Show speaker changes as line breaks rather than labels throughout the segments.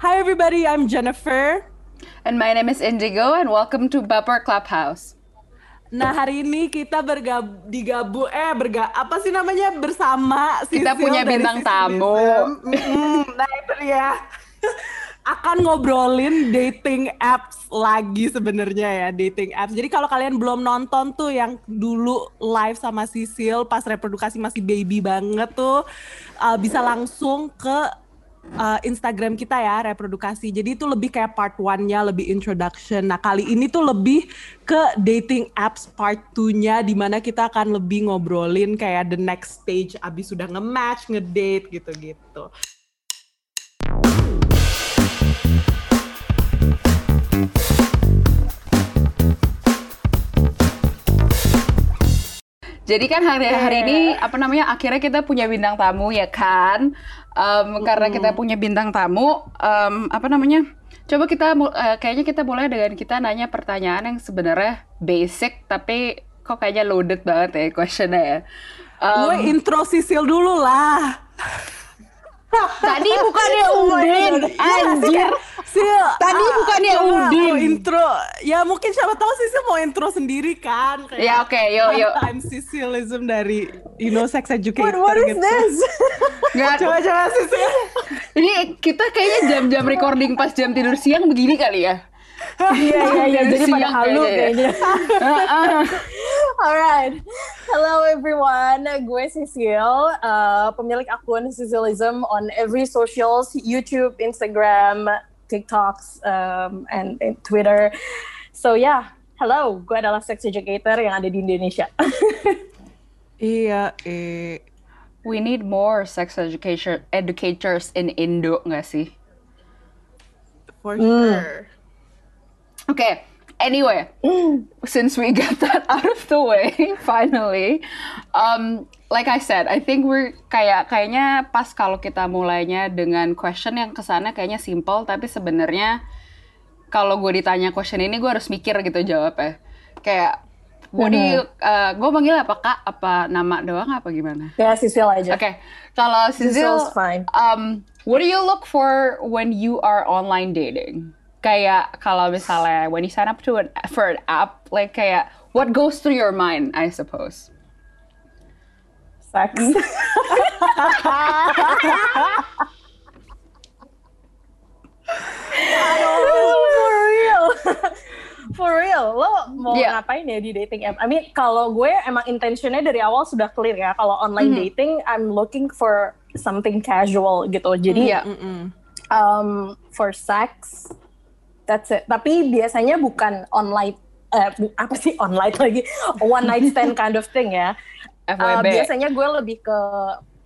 Hi everybody, I'm Jennifer.
And my name is Indigo and welcome to Baper Clubhouse.
Nah hari ini kita bergab digabu eh berga apa sih namanya bersama
Kita
Sisil
punya
dari
bintang tamu.
Mm, nah itu dia. Akan ngobrolin dating apps lagi sebenarnya ya dating apps. Jadi kalau kalian belum nonton tuh yang dulu live sama Sisil pas reprodukasi masih baby banget tuh uh, bisa langsung ke uh, Instagram kita ya reprodukasi. Jadi itu lebih kayak part one-nya lebih introduction. Nah, kali ini tuh lebih ke dating apps part 2-nya di mana kita akan lebih ngobrolin kayak the next stage abis sudah nge-match, ngedate gitu-gitu.
Jadi kan hari-hari ini apa namanya akhirnya kita punya bintang tamu ya kan? Em, Karena kita punya bintang tamu, em, apa namanya? Coba kita eh, kayaknya kita mulai dengan kita nanya pertanyaan yang sebenarnya basic tapi kok kayaknya loaded banget ya questionnya ya. Em,
Gue intro Sisil dulu lah.
tadi bukannya Udin, anjir.
Sil,
Tadi
ah,
bukannya
coba
Udin.
mau intro. Ya mungkin siapa tahu Sisil mau intro sendiri kan. Kayak
Ya, oke, yuk, yuk.
Time Sisilism dari you know sex educator
What, what is
gitu.
this?
Nggak,
Coba-coba Sisil.
ini kita kayaknya jam-jam recording pas jam tidur siang begini kali ya.
Iya iya iya jadi pada
Siang
halu
kayaknya ya.
Alright, hello everyone. Gue Sisil, uh, pemilik akun Sisilism on every socials, YouTube, Instagram, TikToks, um, and, and Twitter. So yeah, hello. Gue adalah sex educator yang ada di Indonesia.
Iya, eh.
We need more sex education educators in Indo nggak sih?
For sure.
Okay. Anyway, since we got that out of the way, finally, um, like I said, I think we're kayak kayaknya pas kalau kita mulainya dengan question yang ke sana kayaknya simple, tapi sebenarnya kalau gue ditanya question ini gue harus mikir gitu jawabnya. Kayak, what do you, uh, gue panggil apa kak? Apa nama doang apa gimana?
ya Sisil aja.
Oke, kalau Sisil, um, what do you look for when you are online dating? Kayak kalau misalnya when you sign up to an for an app, like kayak what goes through your mind, I suppose.
Sex. For real. For real, lo mau
Yeah.
ngapain ya di dating app? I mean, kalau gue emang intentionnya dari awal sudah clear ya. Kalau online dating, I'm looking for something casual gitu. Jadi,
Iya.
um, for sex, that's it. Tapi biasanya bukan online, eh, bu- apa sih online lagi? One night stand kind of thing ya. Uh, biasanya gue lebih ke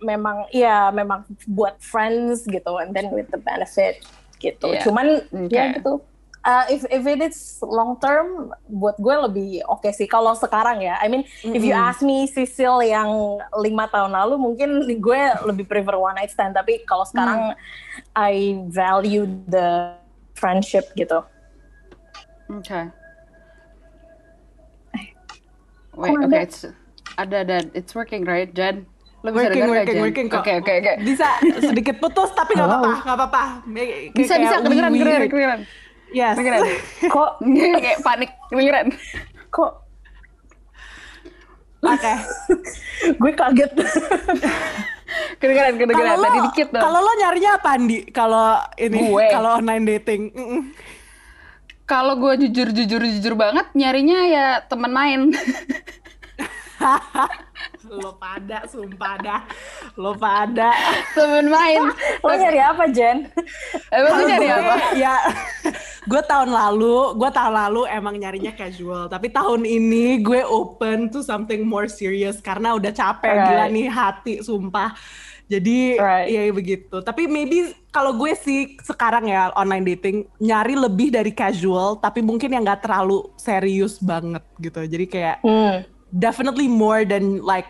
memang ya memang buat friends gitu and then with the benefit gitu.
Iya.
Cuman ya
Okay.
gitu. Uh, if if it is long term buat gue lebih oke sih kalau sekarang ya. I mean if you ask me Sisil yang lima tahun lalu mungkin gue lebih prefer one night stand tapi kalau sekarang I value the friendship gitu.
Okay. Wait,
Kok
okay,
ada?
it's ada ada, it's working right, Jen? Lo bisa
Working, working,
Jen?
working kok.
Oke, oke, oke.
Bisa sedikit putus tapi nggak apa-apa, nggak apa-apa.
Bisa,
kayak
bisa, kedengeran, kedengeran, kedengeran.
Yes.
Kedengeran.
Kok
Kayak panik, kedengeran.
kok
Oke.
gue kaget.
Kedengeran, kedengeran. Tadi
lo,
dikit dong.
kalau lo nyarinya apa Andi? Kalau ini, kalau online dating.
Kalau gue jujur jujur jujur banget nyarinya ya teman main.
lo pada, sumpah dah. Lo pada.
teman main.
Lo nyari apa Jen?
Emang lu
Kalau
nyari
gue,
apa?
Ya, gue tahun lalu, gue tahun lalu emang nyarinya casual. Tapi tahun ini gue open to something more serious karena udah capek
Right.
gila nih hati, sumpah. Jadi
Right.
ya begitu. Tapi maybe kalau gue sih sekarang ya online dating nyari lebih dari casual, tapi mungkin yang nggak terlalu serius banget gitu. Jadi kayak
Hmm.
Definitely more than like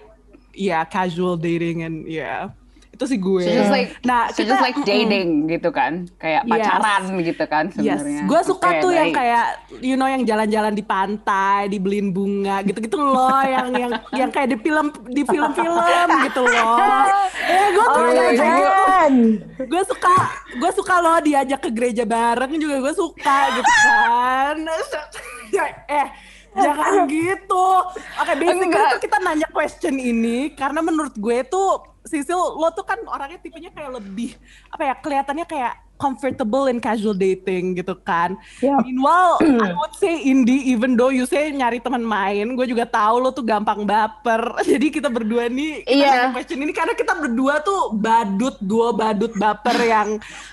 yeah casual dating and yeah Itu sih gue.
So just like,
nah,
so just like dating gitu kan, kayak
Yes.
pacaran gitu kan
Yes,
sebenarnya.
gue suka
Oke,
tuh yang
baik.
kayak you know yang jalan-jalan di pantai, dibeliin bunga, gitu-gitu loh, yang yang yang kayak di film di film-film gitu loh. Eh, gue tuh
Oh
kayak
my
gitu.
god.
gue suka gue suka loh diajak ke gereja bareng juga gue suka gitu kan eh jangan gitu oke basically
Enggak.
tuh kita nanya question ini karena menurut gue tuh Sisil lo tuh kan orangnya tipenya kayak lebih apa ya kelihatannya kayak comfortable in casual dating gitu kan.
Yep.
Meanwhile, I would say Indi even though you say nyari teman main, gue juga tahu lo tuh gampang baper. Jadi kita berdua nih kita nanya question ini karena kita berdua tuh badut, dua badut baper yang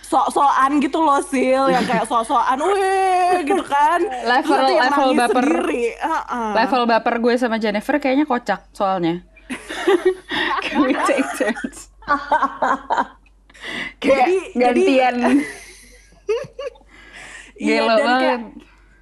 sok-sokan gitu loh Sil, yang kayak sok-sokan, weh gitu kan.
Level- level baper.
sendiri. Heeh.
Level baper gue sama Jennifer kayaknya kocak soalnya. Can we take turns? Kayak
Jadi-
gantian.
Iya
Gelo
dan kayak
banget.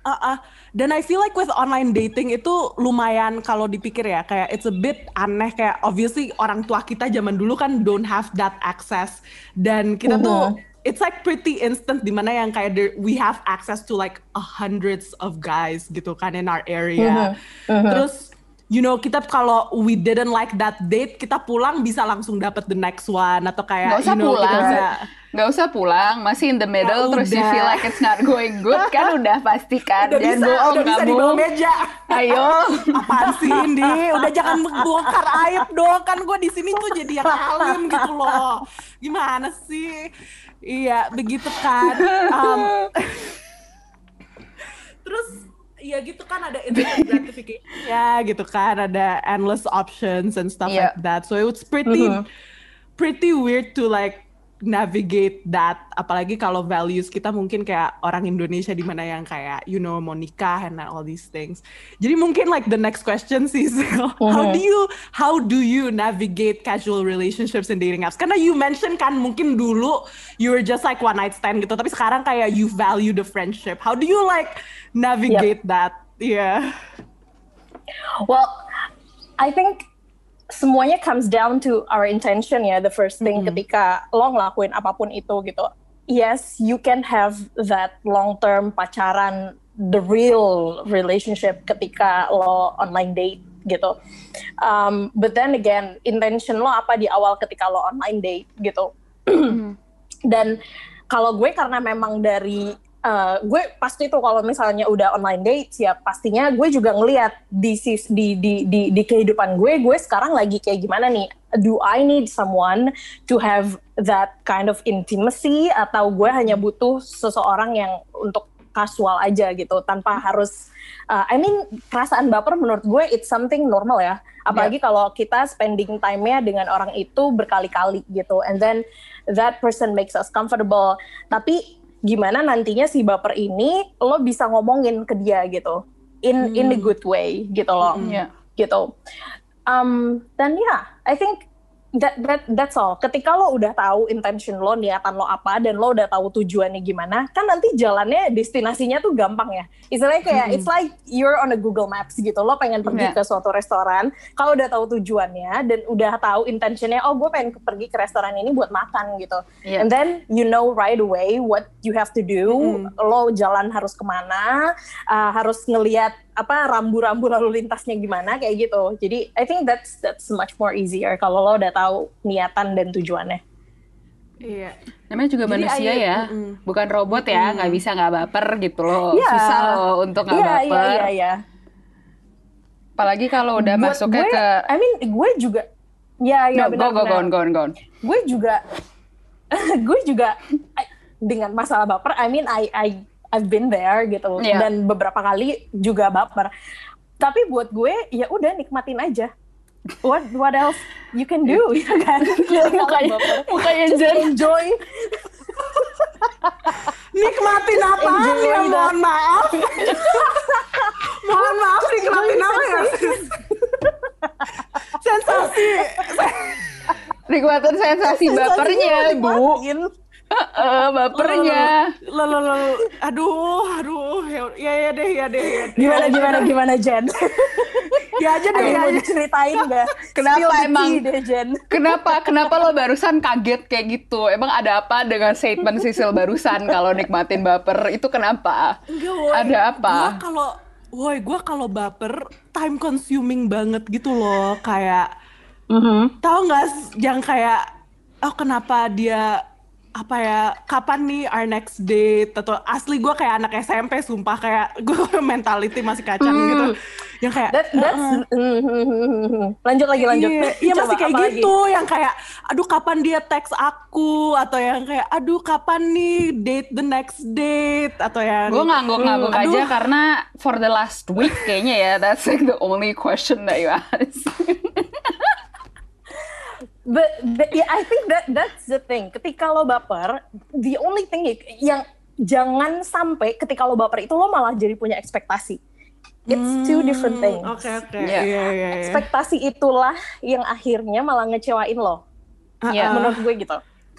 Uh-uh. Dan I feel like with online dating itu lumayan kalau dipikir ya kayak it's a bit aneh kayak obviously orang tua kita zaman dulu kan don't have that access dan kita tuh it's like pretty instant di mana yang kayak there- we have access to like a hundreds of guys gitu kan in our area. Terus you know kita kalau we didn't like that date kita pulang bisa langsung dapat the next one atau kayak
Gak usah
you know kita
pulang.
bisa
Gak usah pulang, masih in the middle
Ya
terus you
udah.
feel like it's not going good kan udah pasti kan.
udah
Jangan
bisa
bohong
udah bisa di bawah meja.
Ayo.
Apaan sih Indi? Udah jangan bongkar aib dong. Kan gue di sini tuh jadi yang alim gitu loh. Gimana sih? Iya, begitu kan. Um, terus ya gitu kan ada instant gratification ya gitu kan ada endless options and stuff
Iya.
like that so it's pretty pretty weird to like navigate that. Apalagi kalau values kita mungkin kayak orang Indonesia di mana yang kayak you know mau nikah and all these things. Jadi mungkin like the next question sih how do you how do you navigate casual relationships and dating apps? Karena you mention kan mungkin dulu you were just like one night stand gitu tapi sekarang kayak you value the friendship. How do you like navigate that? Yeah.
Well, I think semuanya comes down to our intention ya. The first thing ketika lo ngelakuin apa pun itu gitu. Yes, you can have that long-term pacaran, the real relationship ketika lo online date gitu. Um, but then again, intention lo apa di awal ketika lo online date gitu. Dan kalau gue karena memang dari uh, gue pasti tuh kalau misalnya udah online date ya pastinya gue juga ngelihat di di di di di kehidupan gue gue sekarang lagi kayak gimana nih? Do I need someone to have that kind of intimacy? Atau gue hanya butuh seseorang yang untuk kasual aja gitu tanpa harus uh, I mean perasaan baper menurut gue it's something normal ya. Apalagi kalau kita spending time-nya dengan orang itu berkali-kali gitu and then that person makes us comfortable. Tapi gimana nantinya si baper ini lo bisa ngomongin ke dia gitu. In in a good way gitu loh.
Iya.
gitu. Um dan ya I think that that that's all. Ketika lo udah tahu intention lo niatan lo apa dan lo udah tahu tujuannya gimana kan nanti jalannya destinasinya tuh gampang ya. Istilahnya kayak it's like you're on a Google Maps gitu. Lo pengen pergi
Iya.
ke suatu restoran kalau udah tahu tujuannya dan udah tahu intentionnya oh gue pengen pergi ke restoran ini buat makan gitu.
Iya.
and then you know right away what you have to do. Lo jalan harus ke mana uh, harus ngelihat apa rambu-rambu lalu lintasnya gimana kayak gitu jadi I think that's that's much more easier kalau lo udah tahu niatan dan tujuannya
iya
Namanya juga
Jadi
manusia
ayo-
ya,
mm-mm.
bukan robot ya, nggak bisa nggak baper gitu loh.
Iya.
Susah loh untuk nggak
iya
baper.
iya iya iya
Apalagi kalau udah
Buat
masuknya
gue,
ke
I mean gue juga ya ya
No,
benar
go go go on, go on, go
gue juga gue juga I- dengan masalah baper I mean I I I've been there gitu
Iya.
dan beberapa kali juga baper tapi buat gue ya udah nikmatin aja what what else you can do ya kan
Mukanya, mukanya Jen.
enjoy
nikmatin apa
Enjoy
ya
that.
mohon maaf mohon maaf nikmatin apa ya sensasi
Nikmatin sensasi bapernya, Bu.
Nikmatin.
Heeh, bapernya.
lo lo lo aduh aduh ya ya ya deh ya deh ya deh.
gimana gimana gimana Jen
Ya aja deh,
yang
ya
mau
aja.
diceritain nggak?
Kenapa
Spill
emang?
deh, Jen.
Kenapa kenapa lo barusan kaget kayak gitu? Emang ada apa dengan statement Sisil barusan kalau nikmatin baper itu kenapa?
Enggak, woy.
Ada apa?
Kalau woi, gua kalau baper time consuming banget gitu loh, kayak tahu nggak yang kayak oh kenapa dia apa ya kapan nih our next date atau asli gue kayak anak SMP sumpah kayak gue mentality masih kacang gitu yang kayak
That, that's, hmm, lanjut lagi lanjut.
Iya, iya masih kayak
apa lagi?
gitu yang kayak aduh kapan dia teks aku atau yang kayak aduh kapan nih date the next date atau yang
Gue ngangguk-ngangguk
Hmm,
aja
aduh.
karena for the last week kayaknya ya that's like the only question that you ask.
But, but yeah, I think that that's the thing. Ketika lo baper, the only thing i- yang jangan sampai ketika lo baper itu lo malah jadi punya ekspektasi. It's two different things.
Hmm, Oke oke.
Iya.
Iya iya iya.
Ekspektasi itulah yang akhirnya malah ngecewain lo.
Iya.
Menurut gue gitu.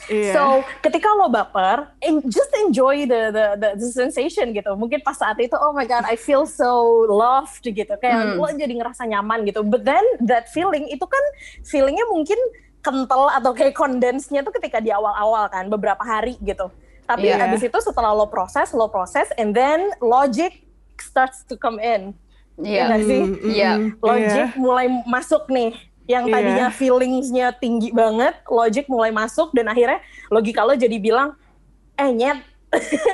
Iya.
So ketika lo baper, en- just enjoy the, the the the sensation gitu. Mungkin pas saat itu, oh my god, I feel so loved gitu. Kayak
Hmm.
lo jadi ngerasa nyaman gitu. But then that feeling itu kan feelingnya mungkin kental atau kayak kondensnya tuh ketika di awal-awal kan, beberapa hari gitu. Tapi
Iya.
abis itu setelah lo proses, lo proses, and then logic starts to come in.
Iya.
nggak sih?
Mm, mm,
Iya.
mm,
Logic
iya.
mulai masuk nih. Yang
Iya.
tadinya feelingsnya tinggi banget, logic mulai masuk dan akhirnya logika lo jadi bilang, eh nyet,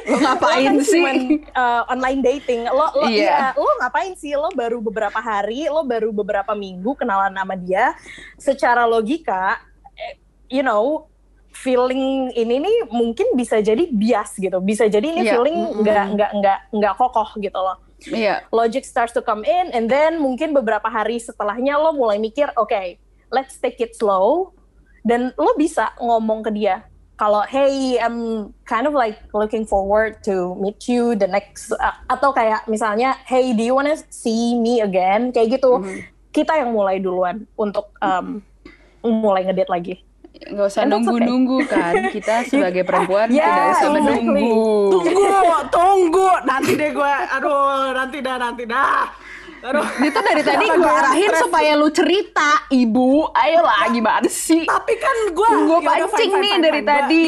Lo ngapain
lo kan
sih?
cuman, uh, online dating. Lo lo
Iya.
iya, lo ngapain sih? Lo baru beberapa hari, lo baru beberapa minggu kenalan sama dia. Secara logika, eh, you know, feeling ini nih mungkin bisa jadi bias gitu. Bisa jadi ini
Iya.
feeling nggak nggak nggak nggak kokoh gitu loh
Iya.
logic starts to come in and then mungkin beberapa hari setelahnya lo mulai mikir oke let's take it slow dan lo bisa ngomong ke dia kalau hey I'm kind of like looking forward to meet you the next uh, atau kayak misalnya hey do you wanna see me again kayak gitu kita yang mulai duluan untuk um, mulai ngedate lagi
Nggak usah
And that's okay.
nunggu-nunggu kan. Kita sebagai perempuan
Yeah,
tidak usah
exactly.
menunggu.
Tunggu, tunggu. Nanti deh gue. Aduh, nanti dah, nanti dah. Aduh.
Itu dari tadi gue
gue
arahin supaya lu cerita, ibu. Ayolah, gimana sih?
Tapi kan gue
Gua pancing nih dari tadi.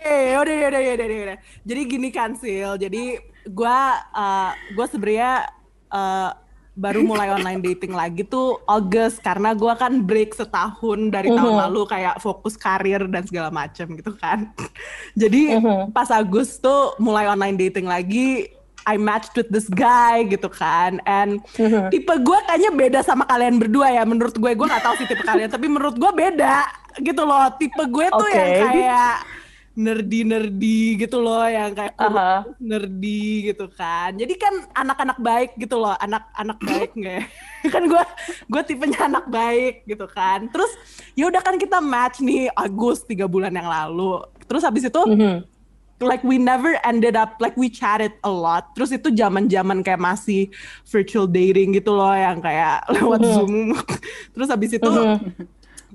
Yaudah, yaudah, yaudah, yaudah. Jadi gini kan Sil, jadi gue uh, gue sebenarnya uh, baru mulai online dating lagi tuh August karena gue kan break setahun dari tahun
Mhm.
lalu kayak fokus karir dan segala macam gitu kan. Jadi
Mhm.
pas Agustus tuh mulai online dating lagi. I matched with this guy gitu kan, and tipe gue kayaknya beda sama kalian berdua ya. Menurut gue, gue nggak tahu sih tipe kalian, tapi menurut gue beda gitu loh. Tipe gue tuh
Oke.
yang kayak nerdy nerdy gitu loh, yang kayak kurus, nerdy gitu kan. Jadi kan anak-anak baik gitu loh, anak-anak baik nggak ya? kan gue gue tipenya anak baik gitu kan. Terus ya udah kan kita match nih Agustus tiga bulan yang lalu. Terus habis itu
Mhm.
Like we never ended up like we chatted a lot. Terus itu zaman-zaman kayak masih virtual dating gitu loh yang kayak lewat
Mhm.
Zoom. Terus habis itu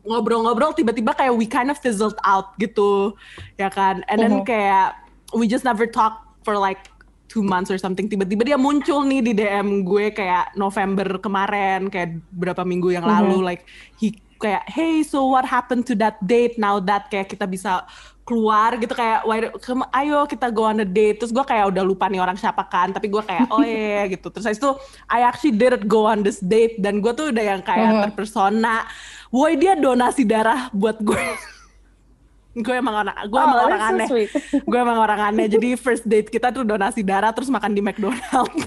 ngobrol-ngobrol tiba-tiba kayak we kind of fizzled out gitu. Ya kan? And then
Mhm.
kayak we just never talk for like two months or something. Tiba-tiba dia muncul nih di DM gue kayak November kemarin, kayak berapa minggu yang lalu like he kayak hey so what happened to that date now that kayak kita bisa keluar gitu kayak ayo kita go on a date. Terus gue kayak udah lupa nih orang siapa kan tapi gue kayak oh iya iya," gitu. Terus habis itu I actually didn't go on this date. Dan gue tuh udah yang kayak
Mhm.
terpersona woi dia donasi darah buat gue gue emang orang gue
Oh,
emang orang
so
aneh. gue emang orang aneh. Jadi first date kita tuh donasi darah terus makan di McDonald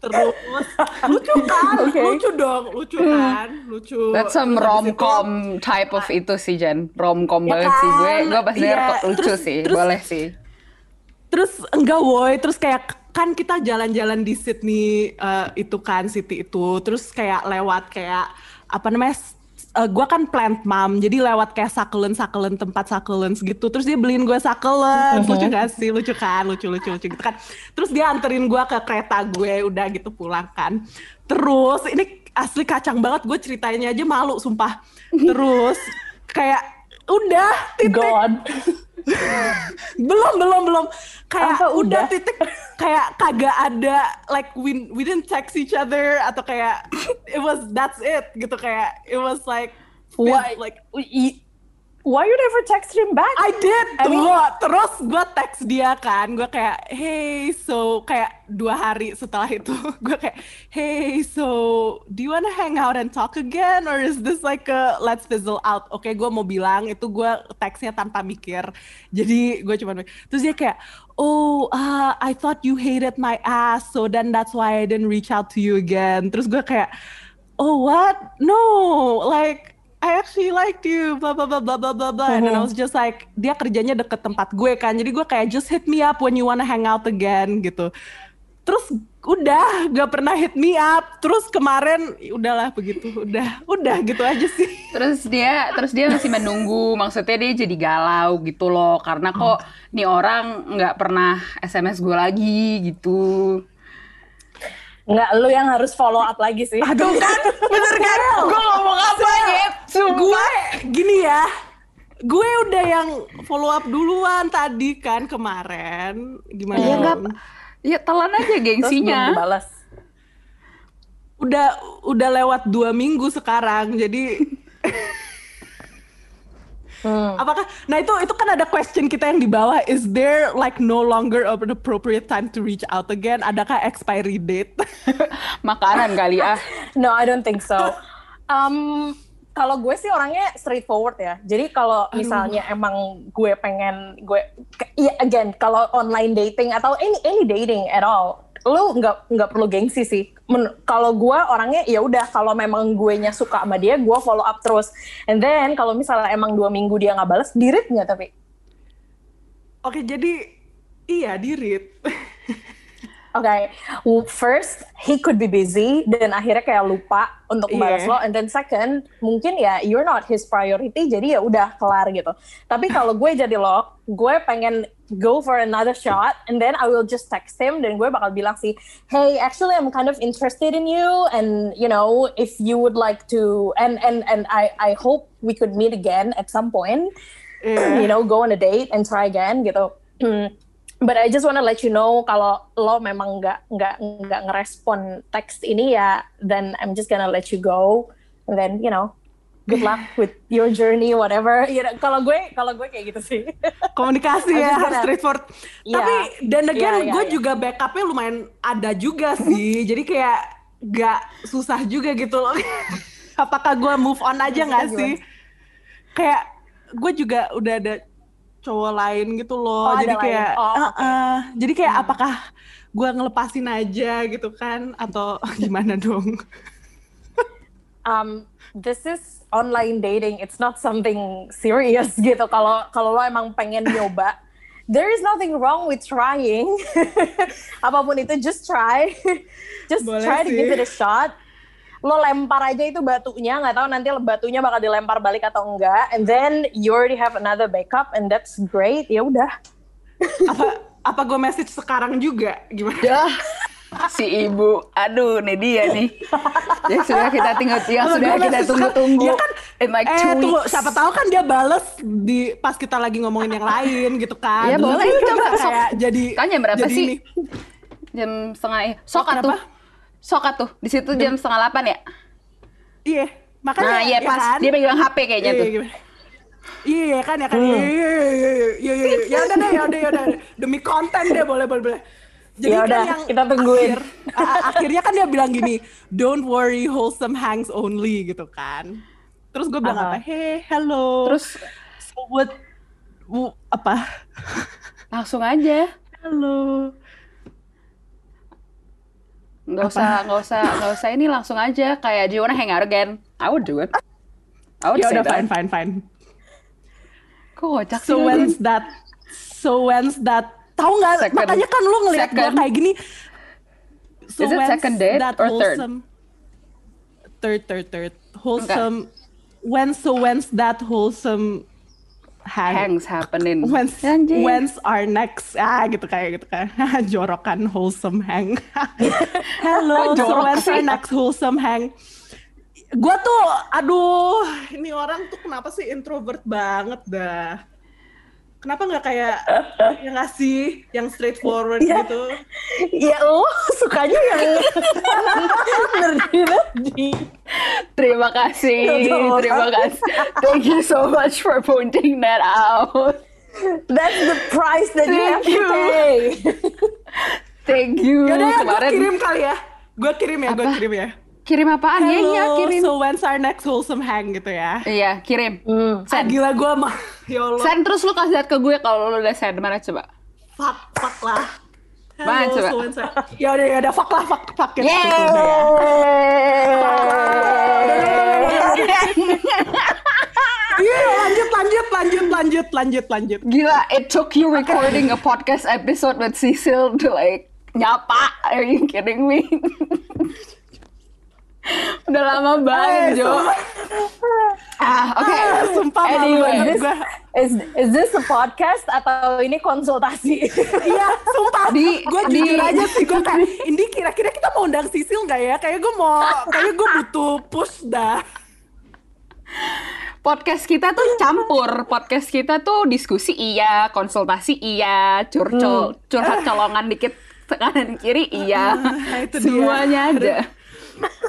terus lucu kan
Oke.
lucu dong lucu kan lucu
That's some rom-com type of itu sih Jan. Rom-com
Ya
banget sih gue.
kan?
Gue pas denger
Iya,
kok lucu
terus-
sih.
terus-
Boleh sih.
Terus enggak woi, terus kayak kan kita jalan-jalan di Sydney eh, itu kan city itu, terus kayak lewat kayak apa namanya? S- eh, gua kan plant mom, jadi lewat kayak succulent succulent tempat succulents gitu. Terus dia beliin gue succulent, lucu gak sih? Lucu kan, lucu lucu lucu gitu kan. Terus dia anterin gua ke kereta gue, udah gitu pulang kan. Terus ini asli kacang banget, gue ceritanya aja malu sumpah. Terus kayak udah titik
God
belum belum belum kayak
Apa
udah
udah?
titik kayak kagak ada like we we didn't text each other atau kayak it was that's it gitu kayak it was like
Why?
like
Y- Why you never text him back?
I did
I mean-
terus gue teks dia kan gue kayak hey so kayak dua hari setelah itu gue kayak hey so do you wanna hang out and talk again or is this like a let's fizzle out? Oke gue mau bilang itu gue teksnya tanpa mikir. Jadi gue cuma terus dia kayak oh uh, I thought you hated my ass so then that's why I didn't reach out to you again. Terus gue kayak oh what? No like I actually liked you, blah blah blah blah blah blah blah. And then I was just like, dia kerjanya deket tempat gue kan, jadi gue kayak just hit me up when you wanna hang out again gitu. Terus udah gak pernah hit me up. Terus kemarin udahlah begitu, udah udah gitu aja sih.
Terus dia terus dia masih menunggu, maksudnya dia jadi galau gitu loh, karena kok nih orang nggak pernah SMS gue lagi gitu.
Nggak, lu yang harus follow up lagi sih.
Aduh kan, bener kan?
Gue ngomong apa ya?
Gue gini ya, gue udah yang follow up duluan tadi kan kemarin. Gimana?
Iya nggak, ya telan aja
Terus belum
gengsinya.
dibalas.
udah udah lewat dua minggu sekarang jadi
Hmm.
apakah nah itu itu kan ada question kita yang di bawah is there like no longer an appropriate time to reach out again adakah expiry date
Makanan kali ah.
No, I don't think so. Um, kalau gue sih orangnya straightforward ya. Jadi kalau misalnya emang gue pengen gue, iya again kalau online dating atau any any dating at all, lu nggak nggak perlu gengsi sih. Kalau gue orangnya ya udah kalau memang gue nya suka sama dia, gue follow up terus. And then kalau misalnya emang dua minggu dia nggak balas, dirit nggak tapi?
oke jadi iya dirit
Well, first he could be busy dan akhirnya kayak lupa untuk balas
Iya.
lo, and then second mungkin ya you're not his priority, jadi ya udah kelar gitu. Tapi kalau gue jadi lo, gue pengen go for another shot, and then I will just text him dan gue bakal bilang sih, hey actually I'm kind of interested in you, and you know if you would like to, and and and I I hope we could meet again at some point
Iya.
you know, go on a date and try again gitu. But I just wanna let you know kalau lo memang nggak nggak nggak ngerespon teks ini ya, then I'm just gonna let you go. And then you know, good luck with your journey, whatever. You know, kalau gue kalau gue kayak gitu sih.
komunikasi ya harus straightforward
Iya.
tapi dan again
Iya, iya,
gue
iya.
juga backupnya lumayan ada juga sih jadi kayak gak susah juga gitu loh apakah gue move on aja nggak sih kayak gue juga udah ada cowok lain gitu loh
Oh,
jadi kayak
Oh,
uh, uh, jadi kayak apakah gue ngelepasin aja gitu kan atau gimana dong
um, this is online dating. It's not something serious gitu. Kalau kalau lo emang pengen nyoba, there is nothing wrong with trying. Apa pun itu, just try. just
Boleh
try to
sih.
give it a shot. Lo lempar aja itu batunya, nggak tahu nanti batunya bakal dilempar balik atau enggak. And then you already have another backup, and that's great. Ya udah.
apa apa gue message sekarang juga gimana
Ya, si ibu, aduh, nih dia nih. Yang sudah kita tunggu, yang sudah kita tunggu-tunggu.
Ya kan,
in like
eh
two
tunggu,
weeks.
siapa tahu kan dia bales di pas kita lagi ngomongin yang lain gitu kan.
Ya, boleh. Coba, sok.
kayak jadi
Tanya berapa
jadi
sih?
ini.
Jam setengah, sokat
kenapa?
tuh. Sokat tuh, di situ jam setengah delapan ya?
Iya, makanya
Nah, iya
ya
pas
kan?
dia pegang HP kayaknya
Iya,
tuh.
gimana? Iya kan ya kan. Iya iya iya iya iya iya. Ya udah deh, ya udah ya udah. Demi konten deh boleh boleh boleh. Jadi
Ya
kan
udah,
yang
kita tungguin.
akhir- a- akhirnya kan dia bilang gini, don't worry, wholesome hangs only gitu kan. Terus gue bilang
Aha.
apa? Hey, hello.
Terus
so what? w- apa?
langsung aja.
Halo.
Nggak usah, nggak usah, nggak usah ini langsung aja. Kayak do you wanna hang out again? I would do it. I would
Ya
say
udah
that.
fine fine fine.
Kok kocak sih
So when's that? So when's that? Tahu nggak? Makanya kan lu ngeliat gue kayak gini. So
Is it second date
that
or third?
wholesome? Third, third, third. Wholesome. When so when's that wholesome hang?
hangs happening.
When's
Anjing.
when's our next ah gitu kayak gitu kan jorokan wholesome hang. Hello, so when's our next wholesome hang? Gua tuh, aduh, ini orang tuh kenapa sih introvert banget dah? Kenapa nggak kayak yang ngasih yang straightforward
Iya.
gitu?
Ya lo sukanya yang nerdy-nerdy.
Terima kasih, terima kasih. Thank you so much for pointing that out.
That's the price that you have to pay.
Thank you.
Yaudah ya, gue
Kemarin
kirim kali ya. Gue kirim ya, gue kirim ya.
Kirim apaan ya? Iya,
Hello,
kirim.
so when's our next wholesome hang gitu ya?
Iya, kirim.
Hmm.
Ah,
Send.
gila gue mah, ya Allah.
Send terus lu kasih lihat ke gue kalau lu udah send. Mana coba?
Fuck, fuck lah. Hello,
Mana coba?
so when's our... Ya udah, ya udah, fuck lah, fuck, fuck it.
Yeay.
Gitu ya. Iya, lanjut, lanjut, lanjut, lanjut, lanjut, lanjut.
Gila, it took you recording a podcast episode with Cecil to like nyapa. Are you kidding me? Udah lama
Eh,
banget, Jo.
sumpah.
Ah, oke.
Ah, sumpah malu
Anyway.
gue.
Is is this a podcast atau ini konsultasi?
Iya, sumpah.
Di-
gue
di-
jujur aja sih, gue kayak, ini kira-kira kita mau undang Sisil nggak ya? Kayak gue mau, kayaknya gue butuh push dah.
Podcast kita tuh campur. Podcast kita tuh diskusi iya, konsultasi iya, curcol, curhat colongan dikit kanan kiri iya.
Itu dia.
Semuanya ada.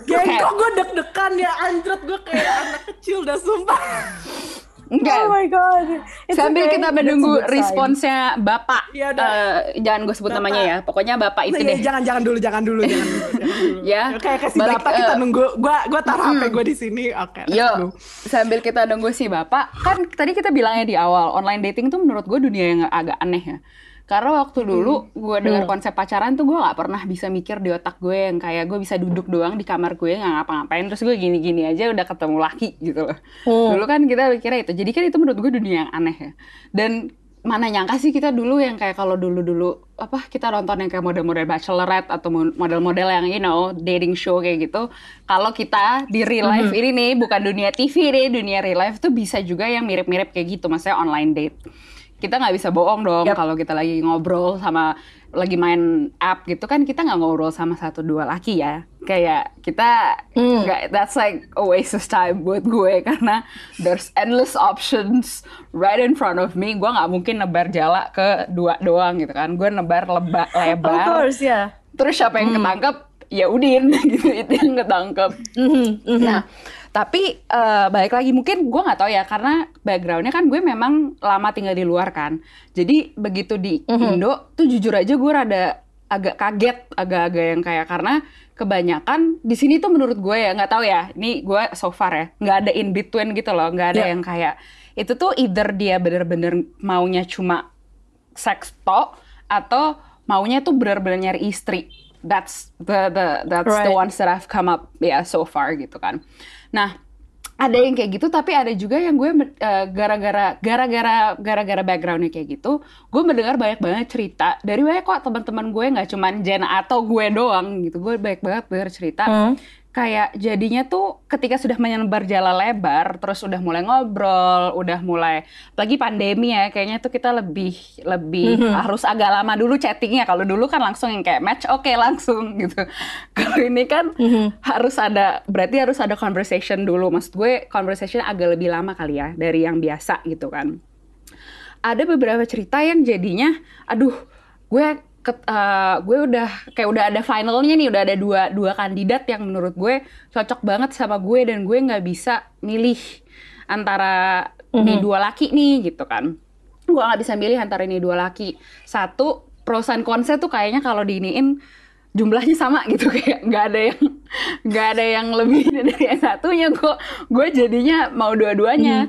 Geng,
Kayak-
kok gue deg-degan ya, anjret gue kayak anak kecil dah, sumpah.
Enggak.
Oh my god. It's
Sambil
okay.
kita menunggu responsnya Bapak.
Iya, udah.
Eh, jangan gue sebut
Bapak.
namanya ya. Pokoknya Bapak itu
Nah,
deh.
ya, jangan, jangan dulu, jangan dulu, jangan dulu. Jangan dulu.
Ya,
Kayak kasih
balik,
bapak kita
eh,
nunggu, gue gue taruh HP gue di sini, oke. go.
Yuk, sambil kita nunggu si Bapak, kan tadi kita bilangnya di awal, online dating tuh menurut gue dunia yang agak aneh ya. Karena waktu dulu gue dengar konsep pacaran tuh gue nggak pernah bisa mikir di otak gue yang kayak gue bisa duduk doang di kamar gue nggak ngapa-ngapain. Terus gue gini-gini aja udah ketemu laki gitu loh. Dulu kan kita mikirnya itu. Jadi kan itu menurut gue dunia yang aneh ya. Dan mana nyangka sih kita dulu yang kayak kalau dulu-dulu apa kita nonton yang kayak model-model bachelorette atau mo- model-model yang you know dating show kayak gitu. Kalau kita di real life ini nih bukan dunia TV nih dunia real life tuh bisa juga yang mirip-mirip kayak gitu. Maksudnya online date kita nggak bisa bohong dong
Yap.
kalau kita lagi ngobrol sama lagi main app gitu kan kita nggak ngobrol sama satu dua laki ya kayak kita
Hmm.
nggak that's like a waste of time buat gue karena there's endless options right in front of me gue nggak mungkin nebar jala ke dua doang gitu kan gue nebar leba,
Of
lebar
course, yeah.
terus siapa yang ketangkep ya Udin gitu itu yang ketangkep
Mhm, mhm.
Nah, tapi eh, balik lagi mungkin gue nggak tahu ya karena backgroundnya kan gue memang lama tinggal di luar kan. Jadi begitu di Indo tuh jujur aja gue rada agak kaget, agak-agak yang kayak karena kebanyakan di sini tuh menurut gue ya nggak tahu ya. Ini gue so far ya nggak ada in between gitu loh, nggak ada
Yeah.
yang kayak itu tuh either dia bener-bener maunya cuma seks tok atau maunya tuh benar-benar nyari istri. That's the the that's the
Right.
ones that I've come up ya so far gitu kan. Nah, ada yang kayak gitu tapi ada juga yang gue eh, gara-gara gara-gara gara-gara backgroundnya kayak gitu, gue mendengar banyak banget cerita dari banyak kok teman-teman gue nggak cuman Jen atau gue doang gitu. Gue banyak banget dengar cerita
Hmm.
Kayak jadinya tuh ketika sudah menyebar jala lebar terus udah mulai ngobrol udah mulai lagi pandemi ya kayaknya tuh kita lebih lebih harus agak lama dulu chattingnya. Kalau dulu kan langsung yang kayak match oke langsung gitu. Kalau ini kan harus ada berarti harus ada conversation dulu. Maksud gue conversation agak lebih lama kali ya dari yang biasa gitu kan. Ada beberapa cerita yang jadinya aduh gue ket- eh, gue udah kayak udah ada finalnya nih udah ada dua dua kandidat yang menurut gue cocok banget sama gue dan gue nggak bisa milih antara nih dua laki nih gitu kan. Gue nggak bisa milih antara ini dua laki. Satu and cons tuh kayaknya kalau diiniin jumlahnya sama gitu kayak nggak ada yang nggak ada yang lebih dari yang satunya. Gue gue jadinya mau dua-duanya